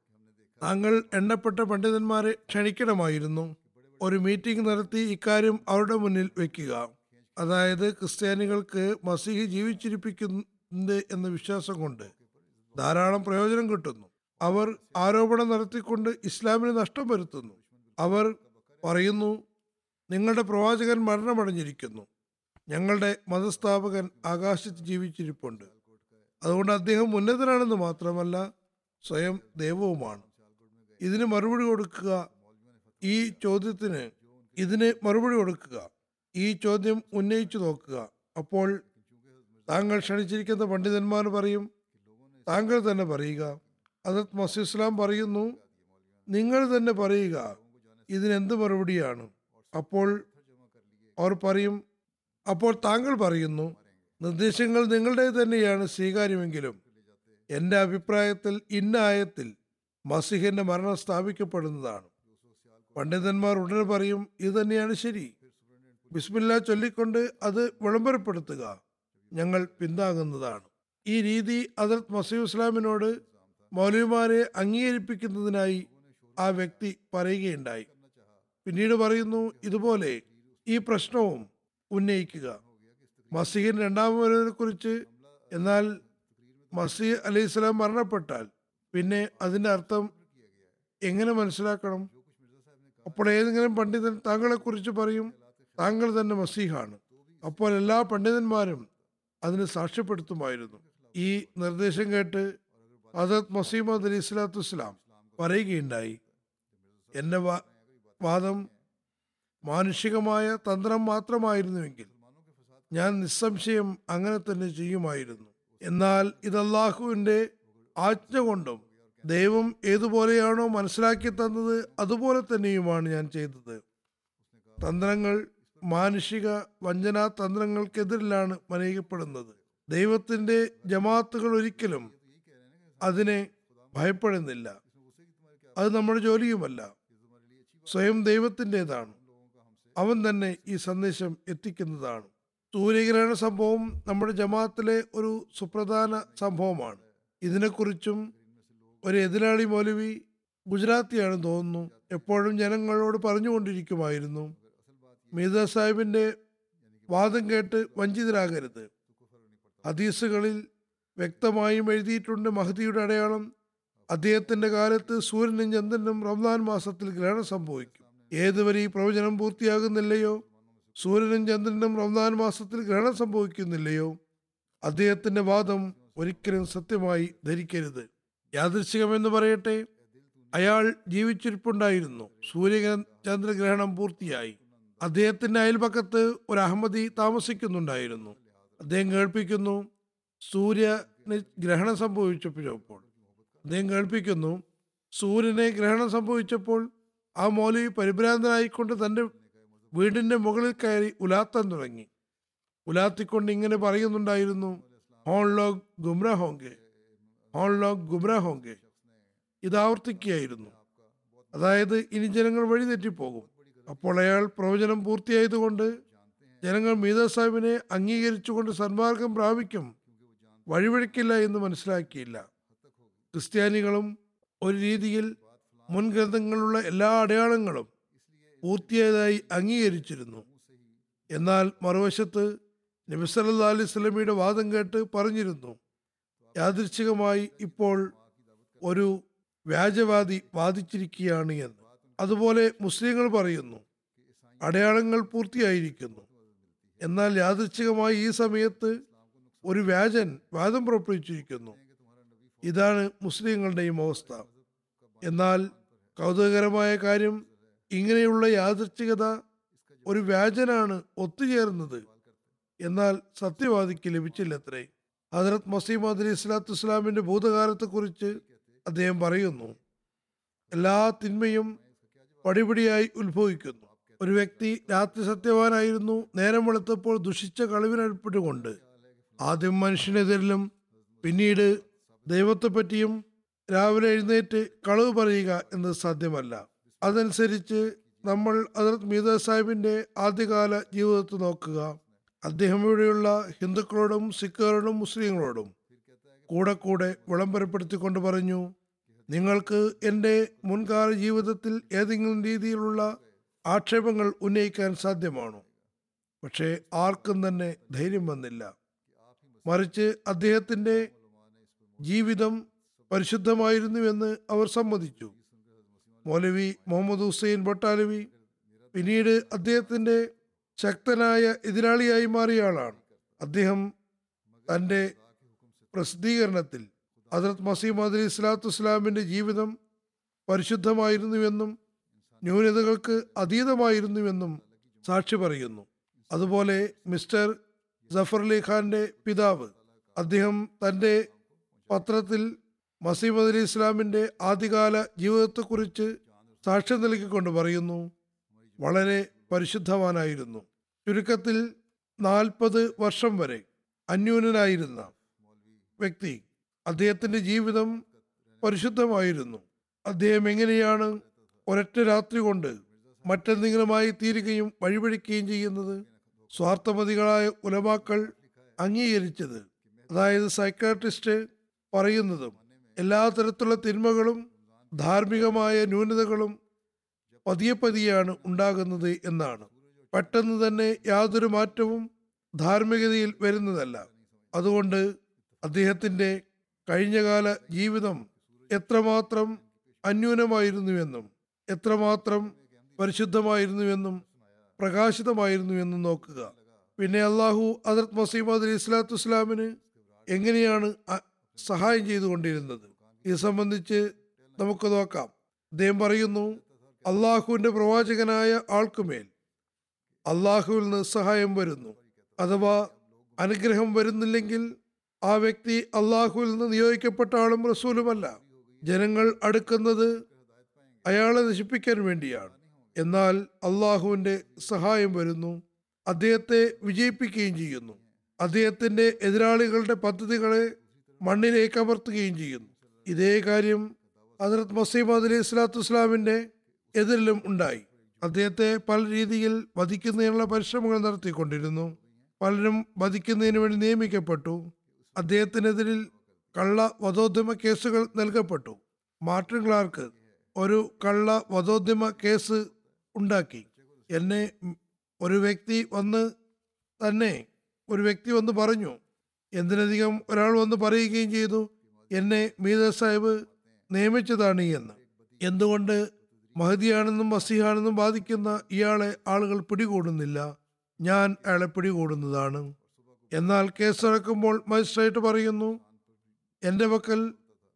താങ്കൾ എണ്ണപ്പെട്ട പണ്ഡിതന്മാരെ ക്ഷണിക്കണമായിരുന്നു. ഒരു മീറ്റിംഗ് നടത്തി ഇക്കാര്യം അവരുടെ മുന്നിൽ വെക്കുക. അതായത് ക്രിസ്ത്യാനികൾക്ക് മസീഹ് ജീവിച്ചിരിപ്പിക്കുന്നുണ്ട് എന്ന വിശ്വാസം കൊണ്ട് ധാരാളം പ്രയോജനം കിട്ടുന്നു. അവർ ആരോപണം നടത്തിക്കൊണ്ട് ഇസ്ലാമിന് നഷ്ടം വരുത്തുന്നു. അവർ പറയുന്നു നിങ്ങളുടെ പ്രവാചകൻ മരണമടഞ്ഞിരിക്കുന്നു. ഞങ്ങളുടെ മതസ്ഥാപകൻ ആകാശത്ത് ജീവിച്ചിരിപ്പുണ്ട്. അതുകൊണ്ട് അദ്ദേഹം ഉന്നതനാണെന്ന് മാത്രമല്ല സ്വയം ദൈവവുമാണ്. ഇതിന് മറുപടി കൊടുക്കുക. ഈ ചോദ്യത്തിന് ഇതിന് മറുപടി കൊടുക്കുക. ഈ ചോദ്യം ഉന്നയിച്ചു നോക്കുക. അപ്പോൾ താങ്കൾ ക്ഷണിച്ചിരിക്കുന്ന പണ്ഡിതന്മാർ പറയും താങ്കൾ തന്നെ പറയുക. അതത് മസീദ് പറയുന്നു നിങ്ങൾ തന്നെ പറയുക ഇതിനെന്ത് മറുപടിയാണ്? അപ്പോൾ അവർ പറയും അപ്പോൾ താങ്കൾ പറയുന്നു നിർദ്ദേശങ്ങൾ നിങ്ങളുടെ തന്നെയാണ് സ്വീകാര്യമെങ്കിലും എന്റെ അഭിപ്രായത്തിൽ ഇന്നായത്തിൽ മസിഹിന്റെ മരണം സ്ഥാപിക്കപ്പെടുന്നതാണ്. പണ്ഡിതന്മാർ ഉടനെ പറയും ഇത് തന്നെയാണ് ശരി. ബിസ്മില്ല ചൊല്ലിക്കൊണ്ട് അത് വിളംബരപ്പെടുത്തുക. ഞങ്ങൾ പിന്താങ്ങുന്നതാണ്. ഈ രീതി അദർത് മസീദ് ഇസ്ലാമിനോട് മൗലവിമാരെ അംഗീകരിപ്പിക്കുന്നതിനായി ആ വ്യക്തി പറയുകയുണ്ടായി. പിന്നീട് പറയുന്നു ഇതുപോലെ ഈ പ്രശ്നവും ഉന്നയിക്കുക. മസീഹിൻ വരുന്നതിനെ കുറിച്ച് എന്നാൽ മസീഹ് അലി ഇസ്ലാം മരണപ്പെട്ടാൽ പിന്നെ അതിന്റെ അർത്ഥം എങ്ങനെ മനസ്സിലാക്കണം? അപ്പോൾ ഏതെങ്കിലും പണ്ഡിതൻ താങ്കളെ കുറിച്ച് പറയും താങ്കൾ തന്നെ മസീഹാണ്. അപ്പോൾ എല്ലാ പണ്ഡിതന്മാരും അതിന് സാക്ഷ്യപ്പെടുത്തുമായിരുന്നു. ഈ നിർദ്ദേശം കേട്ട് ഹസരത് മസീമദ് അലി സ്വലാത്തു വസ്സലാം പറയുകയുണ്ടായി എന്റെ വാദം മാനുഷികമായ തന്ത്രം മാത്രമായിരുന്നുവെങ്കിൽ ഞാൻ നിസ്സംശയം അങ്ങനെ തന്നെ ചെയ്യുമായിരുന്നു. എന്നാൽ ഇത് അള്ളാഹുവിന്റെ ആജ്ഞ കൊണ്ടും ദൈവം ഏതുപോലെയാണോ മനസ്സിലാക്കി തന്നത് അതുപോലെ തന്നെയുമാണ് ഞാൻ ചെയ്തത്. തന്ത്രങ്ങൾ മാനുഷിക വഞ്ചനാ തന്ത്രങ്ങൾക്കെതിരിലാണ് മനയിക്കപ്പെടുന്നത് ദൈവത്തിന്റെ ജമാഅത്തുകൾ ഒരിക്കലും അതിനെ ഭയപ്പെടുന്നില്ല. അത് നമ്മുടെ ജോലിയുമല്ല. സ്വയം ദൈവത്തിന്റെതാണ്. അവൻ തന്നെ ഈ സന്ദേശം എത്തിക്കുന്നതാണ്. സൂര്യഗ്രഹണ സംഭവം നമ്മുടെ ജമാഅത്തിലെ ഒരു സുപ്രധാന സംഭവമാണ്. ഇതിനെക്കുറിച്ചും ഒരു എതിരാളി മൗലവി ഗുജറാത്തിയാണെന്ന് തോന്നുന്നു. എപ്പോഴും ജനങ്ങളോട് പറഞ്ഞുകൊണ്ടിരിക്കുമായിരുന്നു. മീത സാഹിബിന്റെ വാദം കേട്ട് വഞ്ചിതരാകരുത്. ഹദീസുകളിൽ വ്യക്തമായും എഴുതിയിട്ടുണ്ട് മഹദിയുടെ അടയാളം. അദ്ദേഹത്തിന്റെ കാലത്ത് സൂര്യനും ചന്ദ്രനും റംസാൻ മാസത്തിൽ ഗ്രഹണം സംഭവിക്കും. ഏതുവരെ ഈ പ്രവചനം പൂർത്തിയാകുന്നില്ലയോ? സൂര്യനും ചന്ദ്രനും റംസാൻ മാസത്തിൽ ഗ്രഹണം സംഭവിക്കുന്നില്ലയോ? അദ്ദേഹത്തിന്റെ വാദം ഒരിക്കലും സത്യമായി ധരിക്കരുത്. യാദൃശികമെന്ന് പറയട്ടെ? അയാൾ ജീവിച്ചിരിപ്പുണ്ടായിരുന്നു. സൂര്യ ചന്ദ്രഗ്രഹണം പൂർത്തിയായി. അദ്ദേഹത്തിന്റെ അയൽപക്കത്ത് ഒരു അഹമ്മദി താമസിക്കുന്നുണ്ടായിരുന്നു. അദ്ദേഹം കേൾപ്പിക്കുന്നു സൂര്യന് ഗ്രഹണം സംഭവിച്ചപ്പോൾ അദ്ദേഹം കേൾപ്പിക്കുന്നു സൂര്യനെ ഗ്രഹണം സംഭവിച്ചപ്പോൾ ആ മോലി പരിഭ്രാന്തനായിക്കൊണ്ട് തന്റെ വീടിന്റെ മുകളിൽ കയറി ഉലാത്താൻ തുടങ്ങി. ഉലാത്തിക്കൊണ്ട് ഇങ്ങനെ പറയുന്നുണ്ടായിരുന്നു ഹോൺ ലോഗ് ഗുംറ ഹോങ്കെ ഹോൺ ലോഗ് ഗുംറ ഹോങ്കെ ഇത് ആവർത്തിക്കുകയായിരുന്നു. അതായത് ഇനി ജനങ്ങൾ വഴിതെറ്റിപ്പോകും. അപ്പോൾ അയാൾ പ്രവചനം പൂർത്തിയായതുകൊണ്ട് ജനങ്ങൾ മീത സാഹിബിനെ അംഗീകരിച്ചുകൊണ്ട് സന്മാർഗം പ്രാപിക്കും. വഴിവഴിക്കില്ല എന്ന് മനസ്സിലാക്കിയില്ല. ക്രിസ്ത്യാനികളും ഒരു രീതിയിൽ മുൻഗ്രന്ഥങ്ങളുള്ള എല്ലാ അടയാളങ്ങളും പൂർത്തിയായതായി അംഗീകരിച്ചിരുന്നു. എന്നാൽ മറുവശത്ത് നബിസല്ലാ അലൈഹി സ്വലമിയുടെ വാദം കേട്ട് പറഞ്ഞിരുന്നു യാദൃച്ഛികമായി ഇപ്പോൾ ഒരു വ്യാജവാദി വാദിച്ചിരിക്കുകയാണ് എന്ന്. അതുപോലെ മുസ്ലിങ്ങൾ പറയുന്നു അടയാളങ്ങൾ പൂർത്തിയായിരിക്കുന്നു. എന്നാൽ യാദൃച്ഛികമായി ഈ സമയത്ത് ഒരു വ്യാജൻ വാദം പുറപ്പെടുവിച്ചിരിക്കുന്നു. ഇതാണ് മുസ്ലിങ്ങളുടെയും അവസ്ഥ. എന്നാൽ കൗതുകകരമായ കാര്യം ഇങ്ങനെയുള്ള യാദൃച്ഛികത ഒരു വ്യാജനാണ് ഒത്തുചേർന്നത്. എന്നാൽ സത്യവാദിക്ക് ലഭിച്ചില്ലത്രേ. ഹജറത് മസീമദ് അലി ഇസ്ലാത്തു ഇസ്ലാമിന്റെ ഭൂതകാലത്തെക്കുറിച്ച് അദ്ദേഹം പറയുന്നു എല്ലാ തിന്മയും പടിപടിയായി ഉത്ഭവിക്കുന്നു. ഒരു വ്യക്തി രാത്രി സത്യവാനായിരുന്നു നേരം വെളുത്തപ്പോൾ ദുഷിച്ച കളിവിനടുപ്പെട്ടുകൊണ്ട് ആദ്യം മനുഷ്യനെതിരിലും പിന്നീട് ദൈവത്തെപ്പറ്റിയും രാവിലെ എഴുന്നേറ്റ് കളവ് പറയുക എന്നത് സാധ്യമല്ല. അതനുസരിച്ച് നമ്മൾ ഹജറത് മീത സാഹിബിന്റെ ആദ്യകാല ജീവിതത്തെ നോക്കുക. അദ്ദേഹം ഇവിടെയുള്ള ഹിന്ദുക്കളോടും സിഖുകാരോടും മുസ്ലിങ്ങളോടും കൂടെ കൂടെ വിളംബരപ്പെടുത്തിക്കൊണ്ട് പറഞ്ഞു നിങ്ങൾക്ക് എന്റെ മുൻകാല ജീവിതത്തിൽ ഏതെങ്കിലും രീതിയിലുള്ള ആക്ഷേപങ്ങൾ ഉന്നയിക്കാൻ സാധ്യമാണോ? പക്ഷേ ആർക്കും തന്നെ ധൈര്യം വന്നില്ല. മറിച്ച് അദ്ദേഹത്തിന്റെ ജീവിതം പരിശുദ്ധമായിരുന്നുവെന്ന് അവർ സമ്മതിച്ചു. മൗലവി മുഹമ്മദ് ഹുസൈൻ ഭട്ടാലവി പിന്നീട് അദ്ദേഹത്തിന്റെ ശക്തനായ എതിരാളിയായി മാറിയ ആളാണ്. അദ്ദേഹം തന്റെ പ്രസിദ്ധീകരണത്തിൽ ഹജറത് മസീമദ് അലി ഇസ്ലാത്തു ഇസ്ലാമിന്റെ ജീവിതം പരിശുദ്ധമായിരുന്നുവെന്നും ന്യൂനതകൾക്ക് അതീതമായിരുന്നുവെന്നും സാക്ഷി പറയുന്നു. അതുപോലെ മിസ്റ്റർ ജഫർ അലി ഖാന്റെ പിതാവ് അദ്ദേഹം തന്റെ പത്രത്തിൽ മസീമദ് അലി ഇസ്ലാമിന്റെ ആദ്യകാല ജീവിതത്തെക്കുറിച്ച് സാക്ഷ്യം നൽകിക്കൊണ്ട് പറയുന്നു വളരെ പരിശുദ്ധവാനായിരുന്നു. ചുരുക്കത്തിൽ നാൽപ്പത് വർഷം വരെ അന്യൂനനായിരുന്ന വ്യക്തി അദ്ദേഹത്തിന്റെ ജീവിതം പരിശുദ്ധമായിരുന്നു. അദ്ദേഹം എങ്ങനെയാണ് ഒരൊറ്റ രാത്രി കൊണ്ട് മറ്റെന്തെങ്കിലുമായി തീരുകയും വഴിപഴിക്കുകയും ചെയ്യുന്നത്? സ്വാർത്ഥമതികളായ ഉലമാക്കൾ അംഗീകരിച്ചത്. അതായത് സൈക്കാട്രിസ്റ്റ് പറയുന്നതും എല്ലാ തരത്തിലുള്ള തിന്മകളും ധാർമ്മികമായ ന്യൂനതകളും പതിയെ പതിയാണ് ഉണ്ടാകുന്നത് എന്നാണ്. പെട്ടെന്ന് തന്നെ യാതൊരു മാറ്റവും ധാർമ്മികതയിൽ വരുന്നതല്ല. അതുകൊണ്ട് അദ്ദേഹത്തിന്റെ കഴിഞ്ഞകാല ജീവിതം എത്രമാത്രം അന്യൂനമായിരുന്നുവെന്നും എത്രമാത്രം പരിശുദ്ധമായിരുന്നുവെന്നും പ്രകാശിതമായിരുന്നുവെന്നും നോക്കുക. പിന്നെ അള്ളാഹു അദർത് മസീമദ് അലി ഇസ്ലാത്തു ഇസ്ലാമിന് എങ്ങനെയാണ് സഹായം ചെയ്തുകൊണ്ടിരുന്നത്? ഇത് സംബന്ധിച്ച് നമുക്ക് നോക്കാം. അദ്ദേഹം പറയുന്നു അള്ളാഹുവിന്റെ പ്രവാചകനായ ആൾക്കുമേൽ അള്ളാഹുവിൽ നിന്ന് സഹായം വരുന്നു. അഥവാ അനുഗ്രഹം വരുന്നില്ലെങ്കിൽ ആ വ്യക്തി അള്ളാഹുവിൽ നിന്ന് നിയോഗിക്കപ്പെട്ട ആളും റസൂലുമല്ല. ജനങ്ങൾ അടുക്കുന്നത് അയാളെ നശിപ്പിക്കാൻ വേണ്ടിയാണ്. എന്നാൽ അള്ളാഹുവിന്റെ സഹായം വരുന്നു. അദ്ദേഹത്തെ വിജയിപ്പിക്കുകയും ചെയ്യുന്നു. അദ്ദേഹത്തിന്റെ എതിരാളികളുടെ പദ്ധതികളെ മണ്ണിലേക്ക് അമർത്തുകയും ചെയ്യുന്നു. ഇതേ കാര്യം ഹജറത് മസീമദ് അലി ഇസ്ലാത്തു ഇസ്ലാമിന്റെ എതിരിലും ഉണ്ടായി. അദ്ദേഹത്തെ പല രീതിയിൽ വധിക്കുന്നതിനുള്ള പരിശ്രമങ്ങൾ നടത്തിക്കൊണ്ടിരുന്നു. പലരും വധിക്കുന്നതിന് വേണ്ടി നിയമിക്കപ്പെട്ടു. അദ്ദേഹത്തിനെതിരിൽ കള്ള വധോദ്യമ കേസുകൾ നൽകപ്പെട്ടു. മാർട്ടിൻ ക്ലാർക്ക് ഒരു കള്ള വധോദ്യമ കേസ് ഉണ്ടാക്കി. എന്നെ ഒരു വ്യക്തി വന്ന് തന്നെ ഒരു വ്യക്തി വന്ന് പറഞ്ഞു. എന്തിനധികം ഒരാൾ വന്ന് പറയുകയും ചെയ്തു. എന്നെ മീത സാഹിബ് നിയമിച്ചതാണ് എന്ന്. എന്തുകൊണ്ട് മഹദിയാണെന്നും മസിഹാണെന്നും ബാധിക്കുന്ന ഇയാളെ ആളുകൾ പിടികൂടുന്നില്ല. ഞാൻ അയാളെ പിടികൂടുന്നതാണ്. എന്നാൽ കേസ് നടക്കുമ്പോൾ മജിസ്ട്രേറ്റ് പറയുന്നു എന്റെ പക്കൽ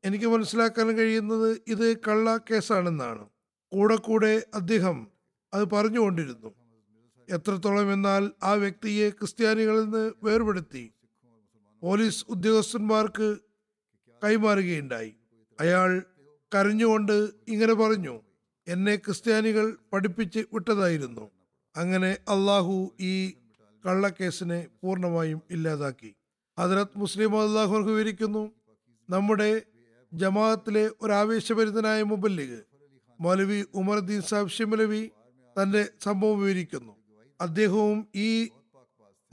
എനിക്ക് മനസ്സിലാക്കാൻ കഴിയുന്നത് ഇത് കള്ള കേസാണെന്നാണ്. കൂടെ കൂടെ അദ്ദേഹം അത് പറഞ്ഞുകൊണ്ടിരുന്നു. എത്രത്തോളം എന്നാൽ ആ വ്യക്തിയെ ക്രിസ്ത്യാനികളിൽ നിന്ന് വേർപെടുത്തി. പോലീസ് ഉദ്യോഗസ്ഥന്മാർക്ക് കൈമാറുകയുണ്ടായി. അയാൾ കരഞ്ഞുകൊണ്ട് ഇങ്ങനെ പറഞ്ഞു എന്നെ ക്രിസ്ത്യാനികൾ പഠിപ്പിച്ച് വിട്ടതായിരുന്നു. അങ്ങനെ അള്ളാഹു ഈ കള്ളക്കേസിനെ പൂർണമായും ഇല്ലാതാക്കി. ഹജറത് മുസ്ലിം അള്ളാഹു വിവരിക്കുന്നു നമ്മുടെ ജമാഅത്തിലെ ഒരു ആവേശഭരിതനായ മുബല്ലിഗ് മൗലവി ഉമർദ്ദീൻ സാബ് ഷിമലവി തന്റെ സംഭവം വിവരിക്കുന്നു. അദ്ദേഹവും ഈ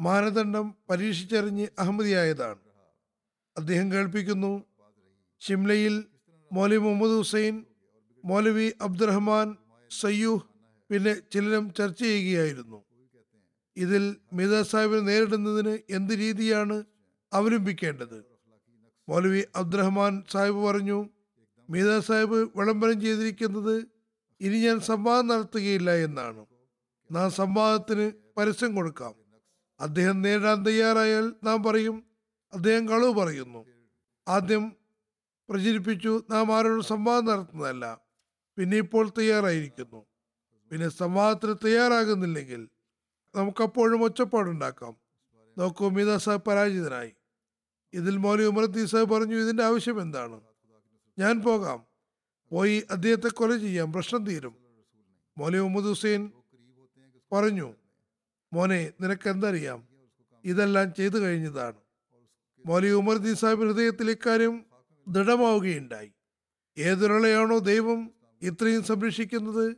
മാനദണ്ഡം പരീക്ഷിച്ചറിഞ്ഞ് അഹമ്മദിയായതാണ്. അദ്ദേഹം കേൾപ്പിക്കുന്നു ഷിംലയിൽ മൗലവി മുഹമ്മദ് ഹുസൈൻ മൗലവി അബ്ദുറഹ്മാൻ സയ്യൂഹ് പിന്നെ ചിലരും ചർച്ച ചെയ്യുകയായിരുന്നു. ഇതിൽ മിത സാഹിബിനെ നേരിടുന്നതിന് എന്ത് രീതിയാണ് അവലംബിക്കേണ്ടത്? മൗലവി അബ്ദുറഹ്മാൻ സാഹിബ് പറഞ്ഞു മീത സാഹിബ് വിളംബരം ചെയ്തിരിക്കുന്നത് ഇനി ഞാൻ സംവാദം നടത്തുകയില്ല എന്നാണ്. നാം സംവാദത്തിന് പരസ്യം കൊടുക്കാം. അദ്ദേഹം നേരിടാൻ തയ്യാറായാൽ നാം പറയും അദ്ദേഹം കളവ് പറയുന്നു. ആദ്യം പ്രചരിപ്പിച്ചു നാം ആരോടും സംവാദം നടത്തുന്നതല്ല പിന്നെ ഇപ്പോൾ തയ്യാറായിരിക്കുന്നു. പിന്നെ സംവാദത്തിന് തയ്യാറാകുന്നില്ലെങ്കിൽ നമുക്കപ്പോഴും ഒച്ചപ്പാടുണ്ടാക്കാം. നോക്കൂ മീത സാഹബ് പരാജിതനായി. ഇതിൽ മോലി ഉമർത്തി സാഹബ് പറഞ്ഞു ഇതിന്റെ ആവശ്യം എന്താണ്? ഞാൻ പോകാം. പോയി അദ്ദേഹത്തെ കൊല ചെയ്യാം പ്രശ്നം തീരും. മോലി മുഹമ്മദ് ഹുസൈൻ പറഞ്ഞു മോനെ നിനക്ക് എന്തറിയാം? ഇതെല്ലാം ചെയ്തു കഴിഞ്ഞതാണ്. മോലി ഉമർദ്ദീൻ സാഹിബ് ഹൃദയത്തിൽ ഇക്കാര്യം ദൃഢമാവുകയുണ്ടായി. ഏതൊരാളെയാണോ ദൈവം ഇത്രയും സംരക്ഷിക്കുന്നത്?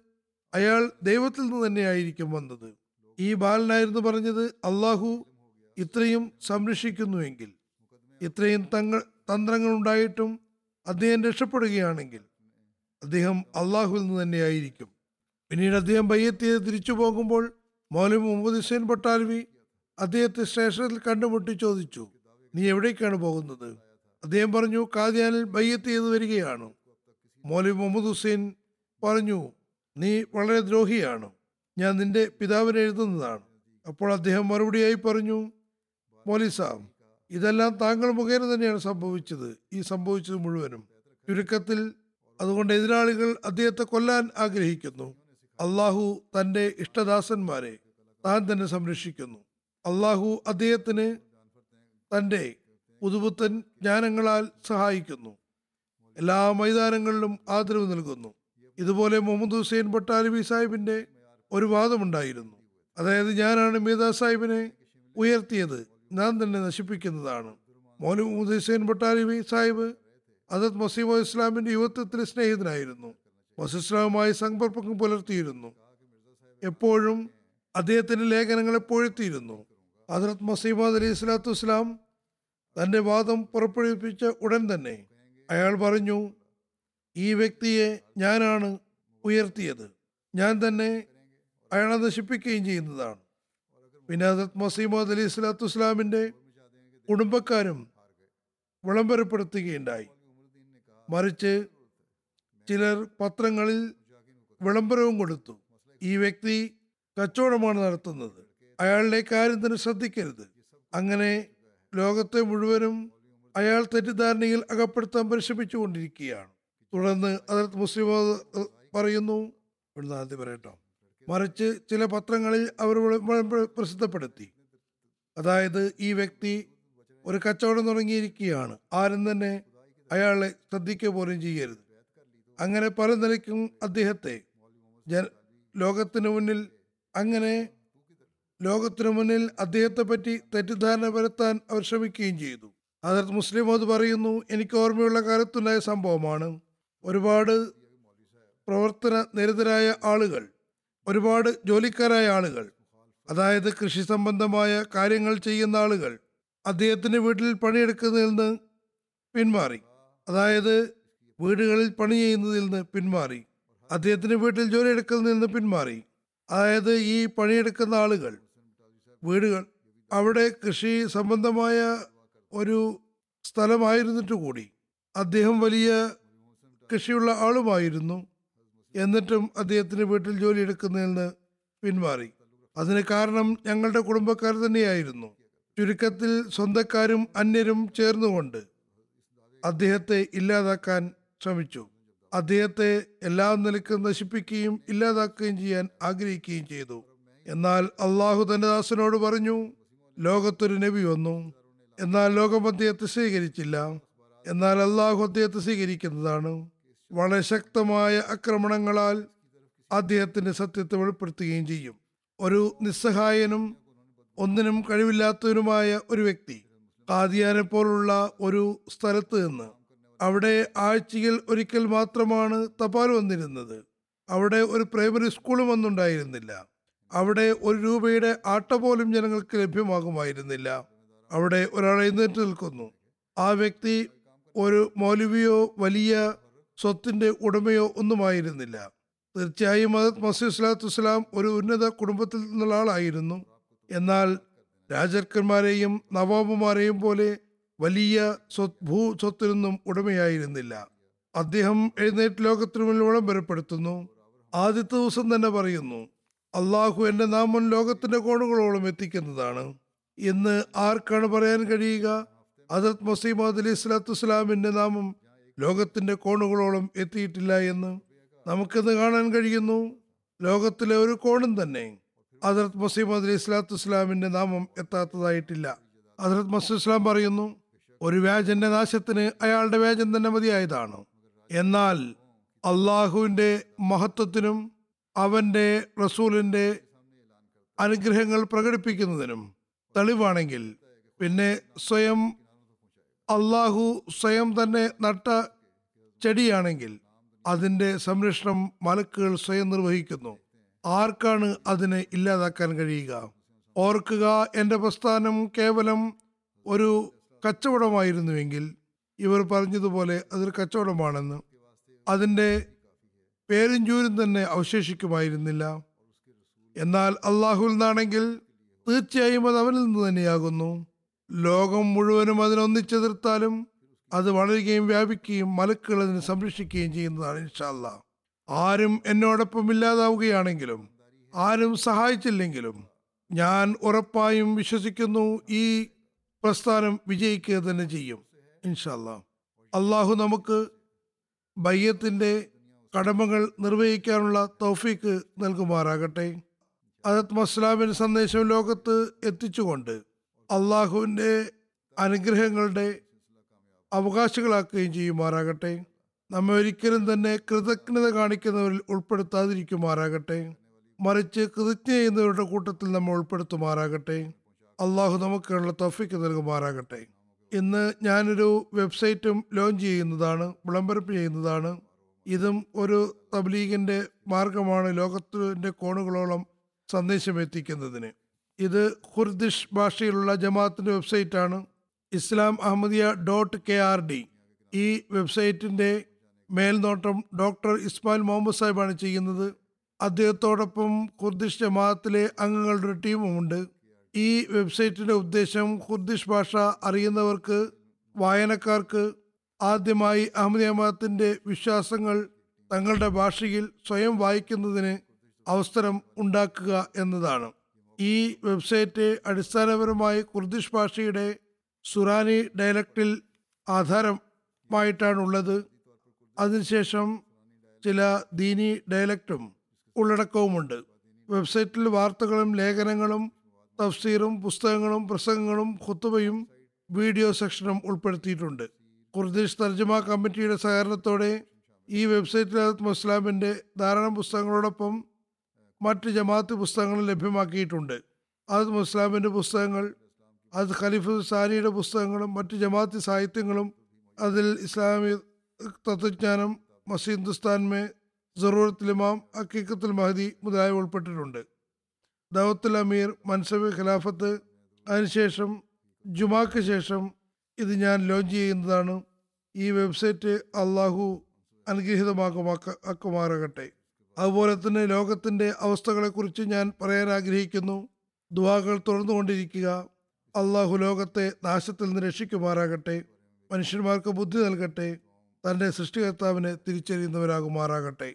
അയാൾ ദൈവത്തിൽ നിന്ന് തന്നെയായിരിക്കും വന്നത്. ഈ ബാലനായിരുന്നു പറഞ്ഞത് അള്ളാഹു ഇത്രയും സംരക്ഷിക്കുന്നുവെങ്കിൽ ഇത്രയും തങ്ങൾ തന്ത്രങ്ങൾ ഉണ്ടായിട്ടും അദ്ദേഹം രക്ഷപ്പെടുകയാണെങ്കിൽ അദ്ദേഹം അള്ളാഹുവിൽ നിന്ന് തന്നെയായിരിക്കും പിന്നീട് അദ്ദേഹം ബയ്യത്ത് തിരിച്ചു പോകുമ്പോൾ മൗലവി മുഹമ്മദ് ഹുസൈൻ പട്ടാൽവി അദ്ദേഹത്തെ സ്റ്റേഷനിൽ കണ്ടുമുട്ടി ചോദിച്ചു നീ എവിടേക്കാണ് പോകുന്നത്? അദ്ദേഹം പറഞ്ഞു കാദ്യാനിൽ ബയ്യത്ത് ചെയ്ത് വരികയാണ്. മൗലവി മുഹമ്മദ് ഹുസൈൻ പറഞ്ഞു നീ വളരെ ദ്രോഹിയാണ്. ഞാൻ നിന്റെ പിതാവിനെ എഴുതുന്നതാണ്. അപ്പോൾ അദ്ദേഹം മറുപടിയായി പറഞ്ഞു മോലിസ ഇതെല്ലാം താങ്കൾ മുഖേന തന്നെയാണ് സംഭവിച്ചത്. ഈ സംഭവിച്ചത് മുഴുവനും ചുരുക്കത്തിൽ അതുകൊണ്ട് എതിരാളികൾ അദ്ദേഹത്തെ കൊല്ലാൻ ആഗ്രഹിക്കുന്നു. അള്ളാഹു തന്റെ ഇഷ്ടദാസന്മാരെ താൻ തന്നെ സംരക്ഷിക്കുന്നു. അള്ളാഹു അദ്ദേഹത്തിന് തന്റെ പുതുപുത്തൻ ജ്ഞാനങ്ങളാൽ സഹായിക്കുന്നു. എല്ലാ മൈതാനങ്ങളിലും ആദരവ് നൽകുന്നു. ഇതുപോലെ മുഹമ്മദ് ഹുസൈൻ ഭട്ടാലി സാഹിബിന്റെ ഒരു വാദമുണ്ടായിരുന്നു. അതായത് ഞാനാണ് മീതാ സാഹിബിനെ ഉയർത്തിയത്. ഞാൻ തന്നെ നശിപ്പിക്കുന്നതാണ്. മൗലൂദ് ഹുസൈൻ ബട്ടാലിവി സാഹിബ് അതത് മസീമോ ഇസ്ലാമിന്റെ യുവത്വത്തിലെ സ്നേഹിതനായിരുന്നു. മസിസ്ലാമുമായി സമ്പർക്കം പുലർത്തിയിരുന്നു. എപ്പോഴും അദ്ദേഹത്തിന്റെ ലേഖനങ്ങളെ പൊഴുത്തിയിരുന്നു. ഹജറത് മസീമദ് അലി സ്വലാത്തു ഇസ്ലാം തന്റെ വാദം പുറപ്പെടുവിപ്പിച്ച ഉടൻ തന്നെ അയാൾ പറഞ്ഞു ഈ വ്യക്തിയെ ഞാനാണ് ഉയർത്തിയത്. ഞാൻ തന്നെ അയാളെ നശിപ്പിക്കുകയും ചെയ്യുന്നതാണ്. പിന്നെ ഹസത്ത് മസീമദ് അലി സ്വലാത്തു വസ്സലാമിന്റെ കുടുംബക്കാരും വിളംബരപ്പെടുത്തുകയുണ്ടായി. മറിച്ച് ചിലർ പത്രങ്ങളിൽ വിളംബരവും കൊടുത്തു. ഈ വ്യക്തി കച്ചവടമാണ് നടത്തുന്നത്. അയാളുടെ കാര്യം തന്നെ ശ്രദ്ധിക്കരുത്. അങ്ങനെ ലോകത്തെ മുഴുവനും അയാൾ തെറ്റിദ്ധാരണയിൽ അകപ്പെടുത്താൻ പരിശ്രമിച്ചുകൊണ്ടിരിക്കുകയാണ്. തുടർന്ന് അതിർത്ത് മുസ്ലിം പറയുന്നു പറയട്ടോ. മറിച്ച് ചില പത്രങ്ങളിൽ അവർ പ്രസിദ്ധപ്പെടുത്തി. അതായത് ഈ വ്യക്തി ഒരു കച്ചവടം തുടങ്ങിയിരിക്കുകയാണ്. ആരും തന്നെ അയാളെ ശ്രദ്ധിക്കുക പോലും ചെയ്യരുത്. അങ്ങനെ പല നിലയ്ക്കും അദ്ദേഹത്തെ ലോകത്തിന് മുന്നിൽ അങ്ങനെ ലോകത്തിനു മുന്നിൽ അദ്ദേഹത്തെ പറ്റി തെറ്റിദ്ധാരണ വരുത്താൻ അവർ ശ്രമിക്കുകയും ചെയ്തു. അതിർത്ത് മുസ്ലിം അത് പറയുന്നു എനിക്ക് ഓർമ്മയുള്ള കാലത്തുണ്ടായ സംഭവമാണ്. ഒരുപാട് പ്രവർത്തന നിരതരായ ആളുകൾ ഒരുപാട് ജോലിക്കാരായ ആളുകൾ അതായത് കൃഷി സംബന്ധമായ കാര്യങ്ങൾ ചെയ്യുന്ന ആളുകൾ അദ്ദേഹത്തിന്റെ വീട്ടിൽ പണിയെടുക്കുന്നതിൽ നിന്ന് പിന്മാറി. അതായത് വീടുകളിൽ പണി ചെയ്യുന്നതിൽ നിന്ന് പിന്മാറി. അദ്ദേഹത്തിന്റെ വീട്ടിൽ ജോലി എടുക്കുന്നതിൽ നിന്ന് പിന്മാറി. അതായത് ഈ പണിയെടുക്കുന്ന ആളുകൾ വീടുകൾ അവിടെ കൃഷി സംബന്ധമായ ഒരു സ്ഥലമായിരുന്നിട്ട് കൂടി അദ്ദേഹം വലിയ കൃഷിയുള്ള ആളുമായിരുന്നു. എന്നിട്ടും അദ്ദേഹത്തിന്റെ വീട്ടിൽ ജോലി എടുക്കുന്നതിൽ നിന്ന് പിന്മാറി അതിന് കാരണം ഞങ്ങളുടെ കുടുംബക്കാർ തന്നെയായിരുന്നു. ചുരുക്കത്തിൽ സ്വന്തക്കാരും അന്യരും ചേർന്നുകൊണ്ട് അദ്ദേഹത്തെ ഇല്ലാതാക്കാൻ ശ്രമിച്ചു. അദ്ദേഹത്തെ എല്ലാ നിലക്കും നശിപ്പിക്കുകയും ഇല്ലാതാക്കുകയും ചെയ്യാൻ ആഗ്രഹിക്കുകയും ചെയ്തു. എന്നാൽ അള്ളാഹു തന്റെ ദാസനോട് പറഞ്ഞു ലോകത്തൊരു നബി വന്നു. എന്നാൽ ലോകം അദ്ദേഹത്തെ സ്വീകരിച്ചില്ല. എന്നാൽ അള്ളാഹു അദ്ദേഹത്തെ സ്വീകരിക്കുന്നതാണ്. വളരെ ശക്തമായ ആക്രമണങ്ങളാൽ അദ്ദേഹത്തിന്റെ സത്യത്തെ വെളിപ്പെടുത്തുകയും ചെയ്യും. ഒരു നിസ്സഹായനും ഒന്നിനും കഴിവില്ലാത്തവനുമായ ഒരു വ്യക്തി കാദിയാനെ പോലുള്ള ഒരു സ്ഥലത്ത് നിന്ന് അവിടെ ആഴ്ചയിൽ ഒരിക്കൽ മാത്രമാണ് തപാൽ വന്നിരുന്നത്. അവിടെ ഒരു പ്രൈമറി സ്കൂളും ഒന്നുണ്ടായിരുന്നില്ല അവിടെ ഒരു രൂപയുടെ ആട്ട പോലും ജനങ്ങൾക്ക് ലഭ്യമാകുമായിരുന്നില്ല. അവിടെ ഒരാൾ എഴുന്നേറ്റ് നിൽക്കുന്നു. ആ വ്യക്തി ഒരു മൗലവിയോ വലിയ സ്വത്തിന്റെ ഉടമയോ ഒന്നുമായിരുന്നില്ല. തീർച്ചയായും മദത് മസീദ് സ്വലാത്തു വസ്സലാം ഒരു ഉന്നത കുടുംബത്തിൽ നിന്നുള്ള ആളായിരുന്നു. എന്നാൽ രാജാക്കന്മാരെയും നവാബുമാരെയും പോലെ വലിയ സ്വത്ത് ഭൂ സ്വത്തിനൊന്നും ഉടമയായിരുന്നില്ല. അദ്ദേഹം എഴുന്നേറ്റ് ലോകത്തിനു മുന്നിൽ വിളംബരപ്പെടുത്തുന്നു ആദ്യത്തെ ദിവസം തന്നെ പറയുന്നു അള്ളാഹു എന്റെ നാമം ലോകത്തിന്റെ കോണുകളോളം എത്തിക്കുന്നതാണ്. എന്ന് ആർക്കാണ് പറയാൻ കഴിയുക? അസത് മസീമദ് അലി സ്വലാത്തു വസ്സലാമിന്റെ നാമം ലോകത്തിന്റെ കോണുകളോളം എത്തിയിട്ടില്ല എന്ന് നമുക്കിന്ന് കാണാൻ കഴിയുന്നു. ലോകത്തിലെ ഒരു കോണും തന്നെ. ഹജറത് മസീം അലി ഇസ്ലാത്തു ഇസ്ലാമിന്റെ നാമം എത്താത്തതായിട്ടില്ല. ഹജറത് മസീദ് ഇസ്ലാം പറയുന്നു ഒരു വ്യാജന്റെ നാശത്തിന് അയാളുടെ വ്യാജം തന്നെ മതിയായതാണ്. എന്നാൽ അള്ളാഹുവിന്റെ മഹത്വത്തിനും അവന്റെ റസൂലിന്റെ അനുഗ്രഹങ്ങൾ പ്രകടിപ്പിക്കുന്നതിനും തെളിവാണെങ്കിൽ പിന്നെ സ്വയം അള്ളാഹു സ്വയം തന്നെ നട്ട ചെടിയാണെങ്കിൽ അതിന്റെ സംരക്ഷണം മലക്കുകൾ സ്വയം നിർവഹിക്കുന്നു. ആർക്കാണ് അതിനെ ഇല്ലാതാക്കാൻ കഴിയുക? ഓർക്കുക എന്റെ പ്രസ്ഥാനം കേവലം ഒരു കച്ചവടമായിരുന്നുവെങ്കിൽ ഇവർ പറഞ്ഞതുപോലെ അതൊരു കച്ചവടമാണെന്ന്. അതിന്റെ പേരും ജൂരും തന്നെ അവശേഷിക്കുമായിരുന്നില്ല. എന്നാൽ അള്ളാഹുൽ നിന്നാണെങ്കിൽ തീർച്ചയായും അത് അവനിൽ നിന്ന് തന്നെയാകുന്നു. ലോകം മുഴുവനും അതിനൊന്നിച്ചെതിർത്താലും അത് വളരുകയും വ്യാപിക്കുകയും മലക്കുകൾ അതിനെ സംരക്ഷിക്കുകയും ചെയ്യുന്നതാണ് ഇൻഷാല്ല ആരും എന്നോടൊപ്പം ഇല്ലാതാവുകയാണെങ്കിലും ആരും സഹായിച്ചില്ലെങ്കിലും ഞാൻ ഉറപ്പായും വിശ്വസിക്കുന്നു ഈ പ്രസ്ഥാനം വിജയിക്കുക തന്നെ ചെയ്യും ഇൻഷാല്ല അള്ളാഹു നമുക്ക് ബയ്യത്തിന്റെ കടമകൾ നിർവഹിക്കാനുള്ള തൗഫീക്ക് നൽകുമാറാകട്ടെ. അതത് മസ്ലാമിന്റെ സന്ദേശം ലോകത്ത് എത്തിച്ചുകൊണ്ട് അള്ളാഹുവിന്റെ അനുഗ്രഹങ്ങളുടെ അവകാശികളാക്കുകയും ചെയ്യുമാറാകട്ടെ. നമ്മെ ഒരിക്കലും തന്നെ കൃതജ്ഞത കാണിക്കുന്നവരിൽ ഉൾപ്പെടുത്താതിരിക്കുമാറാകട്ടെ. മറിച്ച് കൃതജ്ഞ ചെയ്യുന്നവരുടെ കൂട്ടത്തിൽ നമ്മൾ ഉൾപ്പെടുത്തുമാറാകട്ടെ. അള്ളാഹു നമുക്കുള്ള തഫിക്ക് നൽകുമാറാകട്ടെ. ഇന്ന് ഞാനൊരു വെബ്സൈറ്റും ലോഞ്ച് ചെയ്യുന്നതാണ് വിളംബരം ചെയ്യുന്നതാണ്. ഇതും ഒരു തബ്ലീഗിന്റെ മാർഗമാണ് ലോകത്തിന്റെ കോണുകളോളം സന്ദേശം എത്തിക്കുന്നതിന് ഇത് ഖുർദിഷ് ഭാഷയിലുള്ള ജമാഅത്തിന്റെ വെബ്സൈറ്റാണ്. Islam Ahmadiyya dot K R D. ഈ വെബ്സൈറ്റിന്റെ മേൽനോട്ടം ഡോക്ടർ ഇസ്മായിൽ മുഹമ്മദ് സാഹിബാണ് ചെയ്യുന്നത്. അദ്ദേഹത്തോടൊപ്പം ഖുർദിഷ് ജമാഅത്തിലെ അംഗങ്ങളുടെ ഒരു ടീമുമുണ്ട്. ഈ വെബ്സൈറ്റിന്റെ ഉദ്ദേശം ഖുർദിഷ് ഭാഷ അറിയുന്നവർക്ക് വായനക്കാർക്ക് ആദ്യമായി അഹമ്മദ് ജമാഅത്തിന്റെ വിശ്വാസങ്ങൾ തങ്ങളുടെ ഭാഷയിൽ സ്വയം വായിക്കുന്നതിന് അവസരം ഉണ്ടാക്കുക എന്നതാണ്. ഈ വെബ്സൈറ്റ് അടിസ്ഥാനപരമായി കുർദിഷ് ഭാഷയുടെ സുറാനി ഡയലക്റ്റിൽ ആധാരമായിട്ടാണുള്ളത്. അതിനുശേഷം ചില ദീനി ഡയലക്റ്റും ഉള്ളടക്കവുമുണ്ട്. വെബ്സൈറ്റിൽ വാർത്തകളും ലേഖനങ്ങളും തഫ്സീറും പുസ്തകങ്ങളും പ്രസംഗങ്ങളും ഖുത്തുബയും വീഡിയോ സെക്ഷനും ഉൾപ്പെടുത്തിയിട്ടുണ്ട്. കുർദിഷ് തർജമ കമ്മിറ്റിയുടെ സഹകരണത്തോടെ ഈ വെബ്സൈറ്റിൽ മുസ്ലാമിന്റെ ധാരാളം പുസ്തകങ്ങളോടൊപ്പം മറ്റ് ജമാഅത്ത് പുസ്തകങ്ങൾ ലഭ്യമാക്കിയിട്ടുണ്ട്. അത് മുസ്ലാമിന്റെ പുസ്തകങ്ങൾ അത് ഖലീഫ് സാനിയുടെ പുസ്തകങ്ങളും മറ്റ് ജമാഅത്ത് സാഹിത്യങ്ങളും അതിൽ ഇസ്ലാമി തത്വജ്ഞാനം മസീദ് ഹിന്ദുസ്ഥാൻ മേ ഇമാം അക്കീക്കത്തുൽ മഹദി മുതലായവ ഉൾപ്പെട്ടിട്ടുണ്ട്. ദൗത്തുൽ അമീർ മൻസബ് ഖിലാഫത്ത് അതിനുശേഷം ജുമാക്ക് ശേഷം ഇത് ഞാൻ ലോഞ്ച് ചെയ്യുന്നതാണ്. ഈ വെബ്സൈറ്റ് അള്ളാഹു അനുഗ്രഹീതമാക്കുമാക്ക ആക്കുമാറാകട്ടെ. അതുപോലെ തന്നെ ലോകത്തിന്റെ അവസ്ഥകളെക്കുറിച്ച് ഞാൻ പറയാൻ ആഗ്രഹിക്കുന്നു. ദുവാകൾ തുറന്നുകൊണ്ടിരിക്കുക. അള്ളാഹു ലോകത്തെ നാശത്തിൽ നിന്ന് രക്ഷിക്കുമാറാകട്ടെ. മനുഷ്യന്മാർക്ക് ബുദ്ധി നൽകട്ടെ. തന്റെ സൃഷ്ടികർത്താവിനെ തിരിച്ചറിയുന്നവരാകുമാറാകട്ടെ.